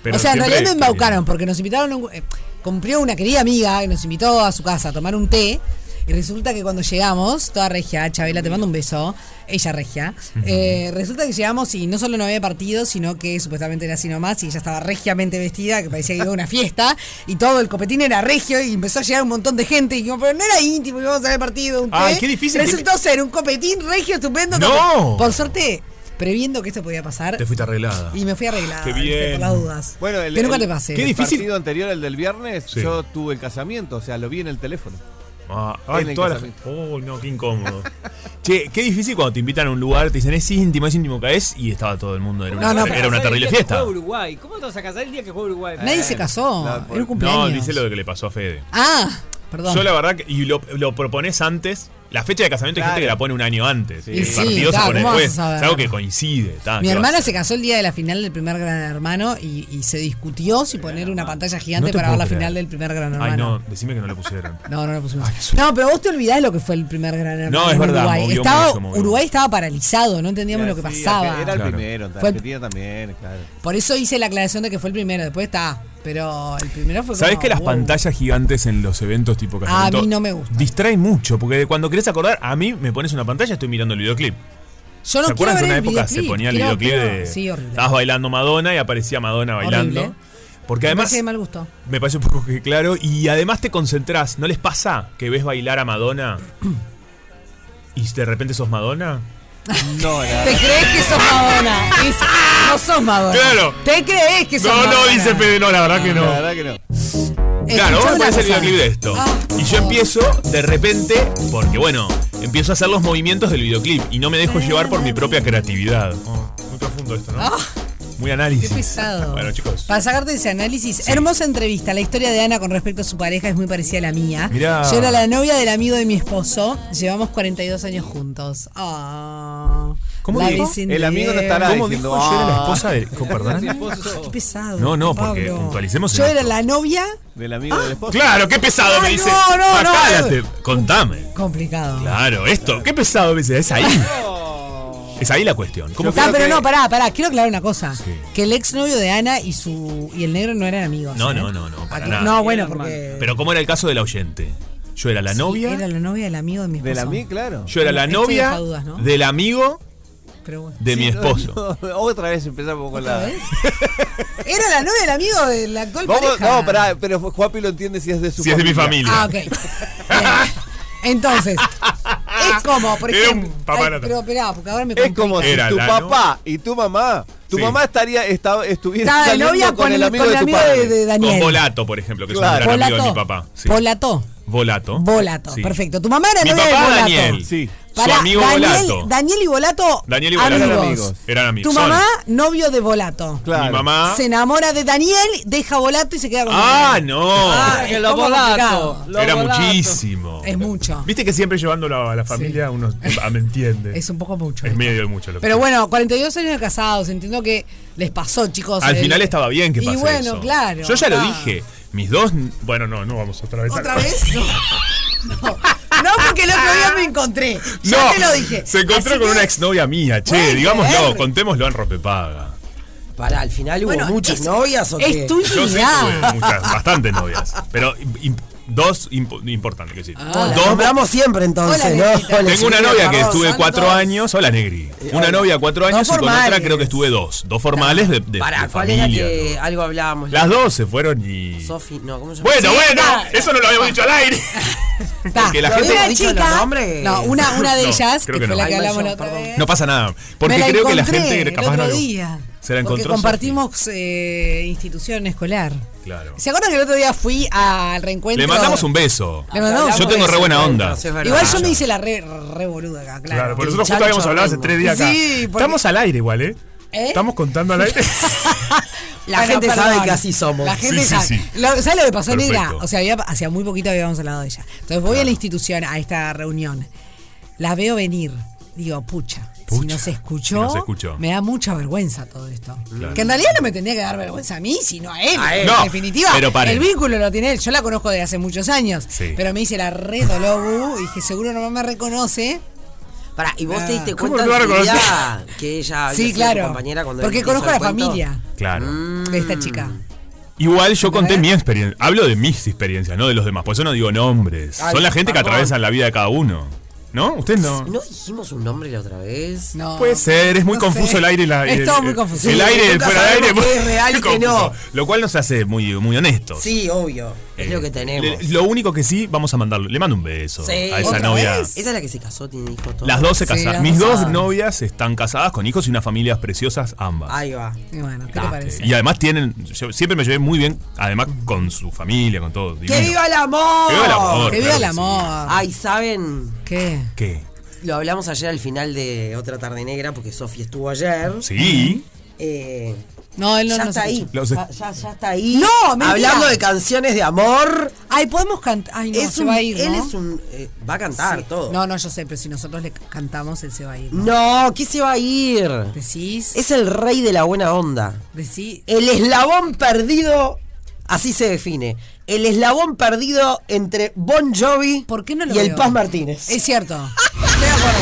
Pero o sea, en realidad me embaucaron porque nos invitaron. a un- eh, cumplió una querida amiga que nos invitó a su casa a tomar un té. Y resulta que cuando llegamos, toda regia, Chabela, te mando un beso, ella regia. eh, resulta que llegamos y no solo no había partido, sino que supuestamente era así nomás y ella estaba regiamente vestida, que parecía que iba a una fiesta. Y todo el copetín era regio y empezó a llegar un montón de gente. Y dijimos, pero no era íntimo, íbamos a ver partido. Un. Ay, qué difícil que- Resultó ser un copetín regio estupendo. ¡No! Por suerte, previendo que esto podía pasar. Te fuiste arreglada. Y me fui arreglada. Qué bien. Por las dudas. Bueno, el, que nunca el- te pase. el partido anterior, el del viernes, Sí. yo tuve el casamiento, o sea, lo vi en el teléfono. Ah, En el. Oh, no, qué incómodo. che, qué difícil cuando te invitan a un lugar, te dicen es íntimo, es íntimo que es, y estaba todo el mundo. Era una, No, no, era una El terrible que fiesta. juega Uruguay. ¿Cómo te vas a casar el día que juega Uruguay? Nadie se casó. Era un cumpleaños. No, dice lo de que le pasó a Fede. Ah, perdón. Yo la verdad que, y lo, lo propones antes, la fecha de casamiento hay gente que la pone un año antes. Y el sí, partido claro, se pone ¿cómo vas a después. Es algo que coincide. ta, Mi ¿qué hermana se casó el día de la final del primer Gran Hermano y, y se discutió si poner una pantalla gigante No para ver la creer. final del primer Gran Ay, Hermano. no, decime que no le pusieron. No, no lo pusimos. No, pero vos te olvidás lo que fue el primer Gran Hermano. No, es en verdad, Uruguay. Estaba, mucho, Uruguay estaba paralizado, no entendíamos lo que sí, pasaba. Era el Claro. primero, Fue el- Argentina también, claro. Por eso hice la aclaración de que fue el primero. Después está. Pero el primero fue ¿Sabés como, que las pantallas gigantes en los eventos tipo casamiento? A. Distrae mucho, porque cuando querés acordar, a mí me pones una pantalla estoy mirando el videoclip. Yo no ¿Se acuerdan que en una época se ponía el videoclip de. Sí, horrible. Estabas bailando Madonna y aparecía Madonna bailando. Horrible. Porque además. Me parece de mal gusto. Me parece un poco que claro. Y además te concentrás. ¿No les pasa que ves bailar a Madonna y de repente sos Madonna? No, la Te crees que sos Madonna. No sos Madonna. Claro. Te crees que sos no, Madonna. No, no, dice Fede, no, la verdad que no. La verdad que no. Claro, vos me hacer el videoclip de esto. Ah. Y yo empiezo de repente, porque bueno, empiezo a hacer los movimientos del videoclip y no me dejo llevar por mi propia creatividad. Oh, muy profundo esto, ¿no? Ah. Muy análisis. Qué pesado. bueno, chicos. Para sacarte ese análisis, hermosa entrevista. La historia de Ana con respecto a su pareja es muy parecida a la mía. Mirá. Yo era la novia del amigo de mi esposo. Llevamos 42 años juntos. Oh. ¿Cómo dijo? El amigo no estará ¿Cómo dijo? Yo era la ah". esposa del... ¿Perdón? Qué pesado. No, no, porque Pablo. puntualicemos. Yo era la novia... Del amigo del ah. esposo. Claro, qué pesado me dice. No, no, no. Contame. Complicado. Claro, esto, qué pesado me dice. Es ahí. Es ahí la cuestión. Ah, pero no, pará, pará, quiero aclarar una cosa. Que el exnovio de Ana y su y el negro no eran amigos. No, ¿eh? no, no, no. No, bueno, porque... Pero ¿cómo era el caso de la oyente? Yo era la novia, Era la novia del amigo de mi esposo. De la mí, claro. yo era la novia del amigo de mi esposo. otra vez empezamos con la. Era la novia del amigo de la actual no, pará, pero Juapi lo entiende si es de su Si es de mi familia. Ah, ok. Entonces, es ah. como, por ejemplo. porque ahora me Es como si tu papá y tu mamá. Tu mamá estaría, estuviera de novia con el amigo, de, tu Daniel. Volato, por ejemplo, que es un gran amigo de mi papá. Volato. Volato. Volato. Perfecto. Tu mamá era Mi novia de Volato. Daniel. Para, su amigo Daniel, Volato. Daniel y Volato. Daniel y Volato amigos. eran amigos. Eran amigos. Tu mamá, novio de Volato. Claro. Mi mamá. Se enamora de Daniel, deja Volato y se queda con Ah, no. Ah, que lo Volato. Lo Era muchísimo. Es mucho. Viste que siempre llevándolo a la familia uno me entiende. Es un poco mucho. Es medio de mucho. Lo Pero que bueno, 42 años de casados, entiendo que les pasó, chicos. Al final estaba bien que pasó. Y bueno, claro. Yo ya lo dije. Mis dos. Bueno, no, no vamos otra vez. ¿Otra vez? no. no no, porque el otro día me encontré. Ya no, te lo dije. Se encontró con que... una exnovia mía, che, digámoslo, contémoslo en ropepaga. Para, al final hubo muchas es, novias o qué? Es tu Yo muchas, bastantes novias. Pero Dos impo importantes, que sí. Ah, dos compramos siempre entonces, Hola, ¿no? Hola, Tengo una novia que estuve cuatro dos. años. Hola, Negri. Eh, una novia cuatro años y con otra creo que estuve dos. Dos formales de, de, Pará, de ¿cuál familia, era que ¿no? algo hablábamos? Las dos se fueron y. Sofi, no, ¿cómo se? Bueno, sí, bueno, está. eso no lo habíamos dicho al aire. Porque la gente. Una chica, no, una, una de ellas, no, que, que, fue no. la que hablamos la otra vez. No pasa nada. Porque creo que la gente capaz no. Porque compartimos eh, institución escolar. Claro. ¿Se acuerdan que el otro día fui al reencuentro? Le mandamos un beso. Yo tengo re buena onda. Igual yo me hice la re, re boluda acá, claro. Claro, por nosotros justo habíamos hablado hace tres días acá. Sí. Estamos al aire igual, ¿eh? ¿Eh? Estamos contando al aire. La gente sabe que así somos. La gente sabe. Sí, sí. Lo, ¿Sabes lo que pasó, Perfecto. Negra? O sea, hacía muy poquito habíamos hablado de ella. Entonces voy a la institución, a esta reunión. La veo venir. Digo, pucha. Si nos escuchó, escuchó, me da mucha vergüenza todo esto. Que en realidad no me tendría que dar vergüenza a mí, sino a él. A él. En definitiva, pero el vínculo lo tiene él. Yo la conozco de hace muchos años, pero me hice la red Lobu y dije, seguro no me reconoce. Pará, ¿y vos te diste cuenta de que ella sí, claro, compañera cuando Porque conozco a la familia claro. de esta chica. Mm. Igual yo conté mi experiencia. Hablo de mis experiencias, no de los demás. Por eso no digo nombres. Son la gente que atraviesan la vida de cada uno. ¿No? ¿Ustedes no? ¿No dijimos un nombre la otra vez? No. Puede ser, es muy no confuso sé. el aire la. Es todo muy confuso. El, sí, aire, el fuera de aire. Es real muy que no. Lo cual nos hace muy, muy honestos. Sí, obvio. Es lo que eh, tenemos. Lo único que sí, vamos a mandarlo. Le mando un beso a esa novia. vez? Esa es la que se casó, tiene hijos. todo. Las dos se casaron. Mis dos novias están casadas con hijos y unas familias preciosas ambas. Ahí va. Y bueno, ¿qué te parece? Y además tienen, yo siempre me llevé muy bien, además con su familia, con todo. divino. ¡Que viva el amor! ¡Que viva el amor! ¡Que viva amor! Ay, ¿saben? ¿Qué? ¿Qué? Lo hablamos ayer al final de Otra Tarde Negra, porque Sofi estuvo ayer. Sí. Eh, no, él no está ahí. Ya, ya, está ahí. No, mentira. Hablando de canciones de amor. Ay, podemos cantar. Ay, no, es se va a ir. ¿no? Él es un. Eh, va a cantar todo. No, no, yo sé, pero si nosotros le cantamos, él se va a ir. No, no ¿qué se va a ir? Decís. Es el rey de la buena onda. Decís. El eslabón perdido. Así se define. El eslabón perdido entre Bon Jovi y el Paz Martínez. Es cierto. Estoy de acuerdo.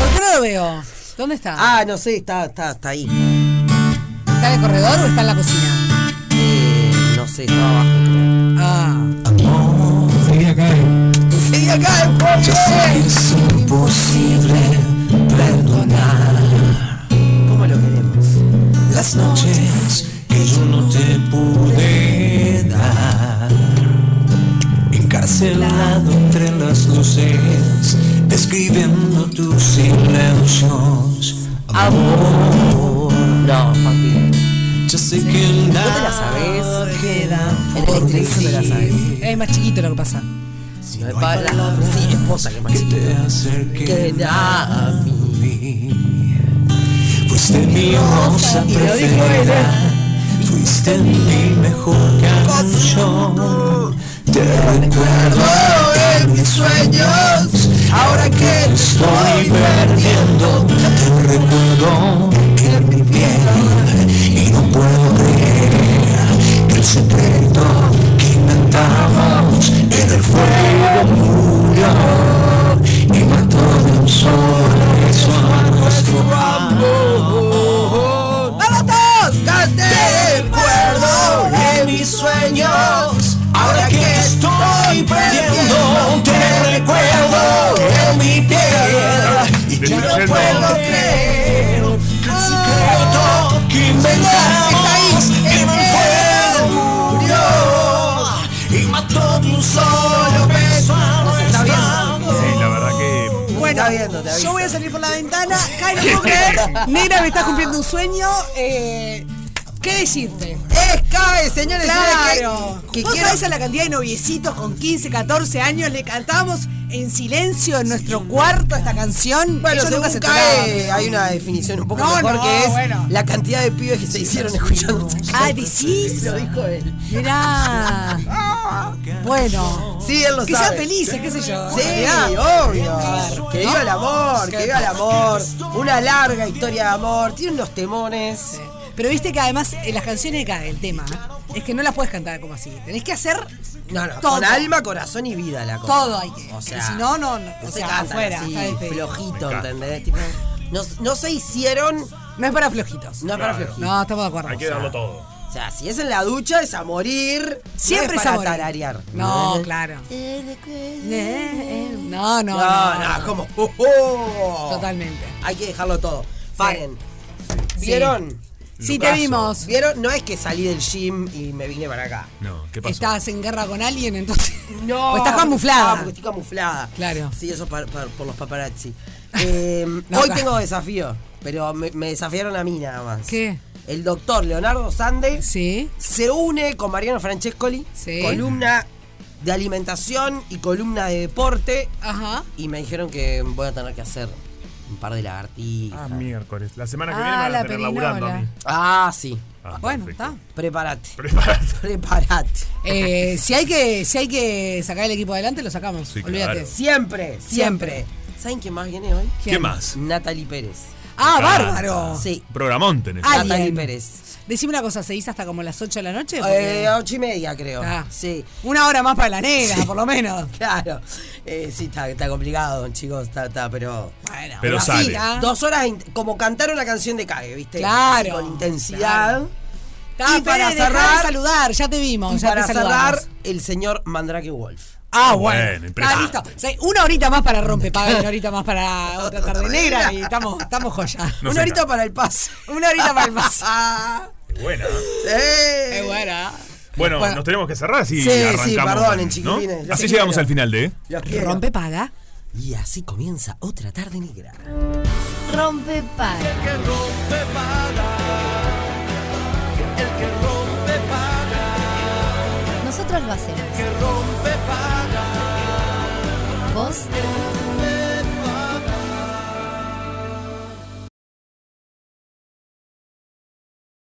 ¿Por qué no lo veo? ¿Dónde está? Ah, no sé, está, está, está ahí en el corredor o está en la cocina? Eh, sé, estaba abajo, creo. Ah. Enseguida cae. Enseguida cae, Yo sé que es imposible perdonar ¿Cómo lo queremos? las noches que yo no te pude dar. Encarcelado entre las luces, escribiendo tus silencios. Amor. No, papi. Yo sé que ¿No te nada la sabes? queda En por el no te la sabes. Es más chiquito lo que pasa. No hay palabras. Sí, es posta que es más que chiquito. Queda a mí. Fuiste mi rosa preferida, fuiste mi mejor canción. Te recuerdo en mis sueños, ahora que estoy perdiendo. Te recuerdo y no puedo creer que el secreto que inventamos en el fuego murió y mató de un solo beso a nuestro amor. ¡Vamos todos! Te recuerdo en mis sueños, está viendo, te avisa. yo voy a salir por la ventana. Kai, no puedo creer. Negra me está cumpliendo un sueño. Eh, ¿Qué decirte? Es CAE, señores. Claro. Que, que Vos quiero- sabés a la cantidad de noviecitos con 15, 14 años le cantamos en silencio en nuestro cuarto esta canción. Bueno, Ellos nunca según se CAE hay una definición un poco No, mejor no, que es bueno. la cantidad de pibes que se hicieron escuchando. Ah, decís. Lo dijo él. Mirá. Bueno. Sí, él lo que sabe. sean felices, qué sé yo. Sí, Mirá. obvio. Que viva el amor, que viva el amor. Una larga historia de amor. Tiene unos temones. Pero viste que además en las canciones de CAE, el tema, es que no las puedes cantar como así. Tenés que hacer No, no, Todo. con alma, corazón y vida la cosa. todo hay que. O sea, si no, no, no. O se sea, cantan afuera. así, flojito, ¿entendés? Tipo, no, no se hicieron. No es para flojitos. No es para flojitos. No, estamos de acuerdo. Hay que darlo todo. O sea, si es en la ducha es a morir. Siempre no es es a para morir. tararear. No, claro. No, no. No, no, como. oh, oh. Totalmente. Hay que dejarlo todo. Paren. ¿Vieron? Sí, te Lucaso. vimos. ¿Vieron? No es que salí del gym y me vine para acá. No, ¿qué pasó? Estás en guerra con alguien, entonces. No. Pues estás camuflada. Ah, porque estoy camuflada. Claro. Sí, eso par- por los paparazzi. Eh, No, hoy tengo desafío, pero me, me desafiaron a mí nada más. ¿Qué? El doctor Leonardo Sande Sí. se une con Mariano Francescoli, Sí. columna de alimentación y columna de deporte, Ajá. y me dijeron que voy a tener que hacer un par de lagartijas. Ah, miércoles. La semana que Ah, viene me van la a tener laburando a mí. Ah, sí. Ah, Bueno, perfecto. está. Prepárate. Prepárate. Prepárate. Eh, si, hay que, si hay que sacar el equipo adelante, lo sacamos. Sí, Olvídate. claro. Siempre, siempre. Siempre. ¿Saben quién más viene hoy? ¿Qué más? Natalie Pérez. Ah, bárbaro. Sí. Programón tenés. Ah, Natalie. Pérez. Decime una cosa, ¿se hizo hasta como las 8 de la noche? Porque- Eh, ocho y media, creo. Ah. Sí. Una hora más para la negra, por lo menos. Claro. Eh, sí, está, está complicado, chicos. Está, está, pero. Bueno, Pero así, sale. ¿ah? Dos horas, como cantar una canción de Cague, ¿viste? Claro, Así Con intensidad. Está, Y para dejá de cerrar- saludar, ya te vimos. Y ya para te cerrar, el señor Mandrake Wolf. Ah, Bueno, bueno. Está impresionante. listo. O sea, una horita más para rompepaga una horita más para otra tarde negra y estamos, estamos joya. No Una horita para el pase. Una horita para el paso. Buena. Sí. Es buena. Bueno, Bueno. nos tenemos que cerrar así Sí, sí, perdonen, ¿no? chiquilines, los Así quiero. llegamos al final de. Quiero. Rompe paga. Y así comienza otra tarde negra. Rompe paga. Nosotros lo hacemos. Vos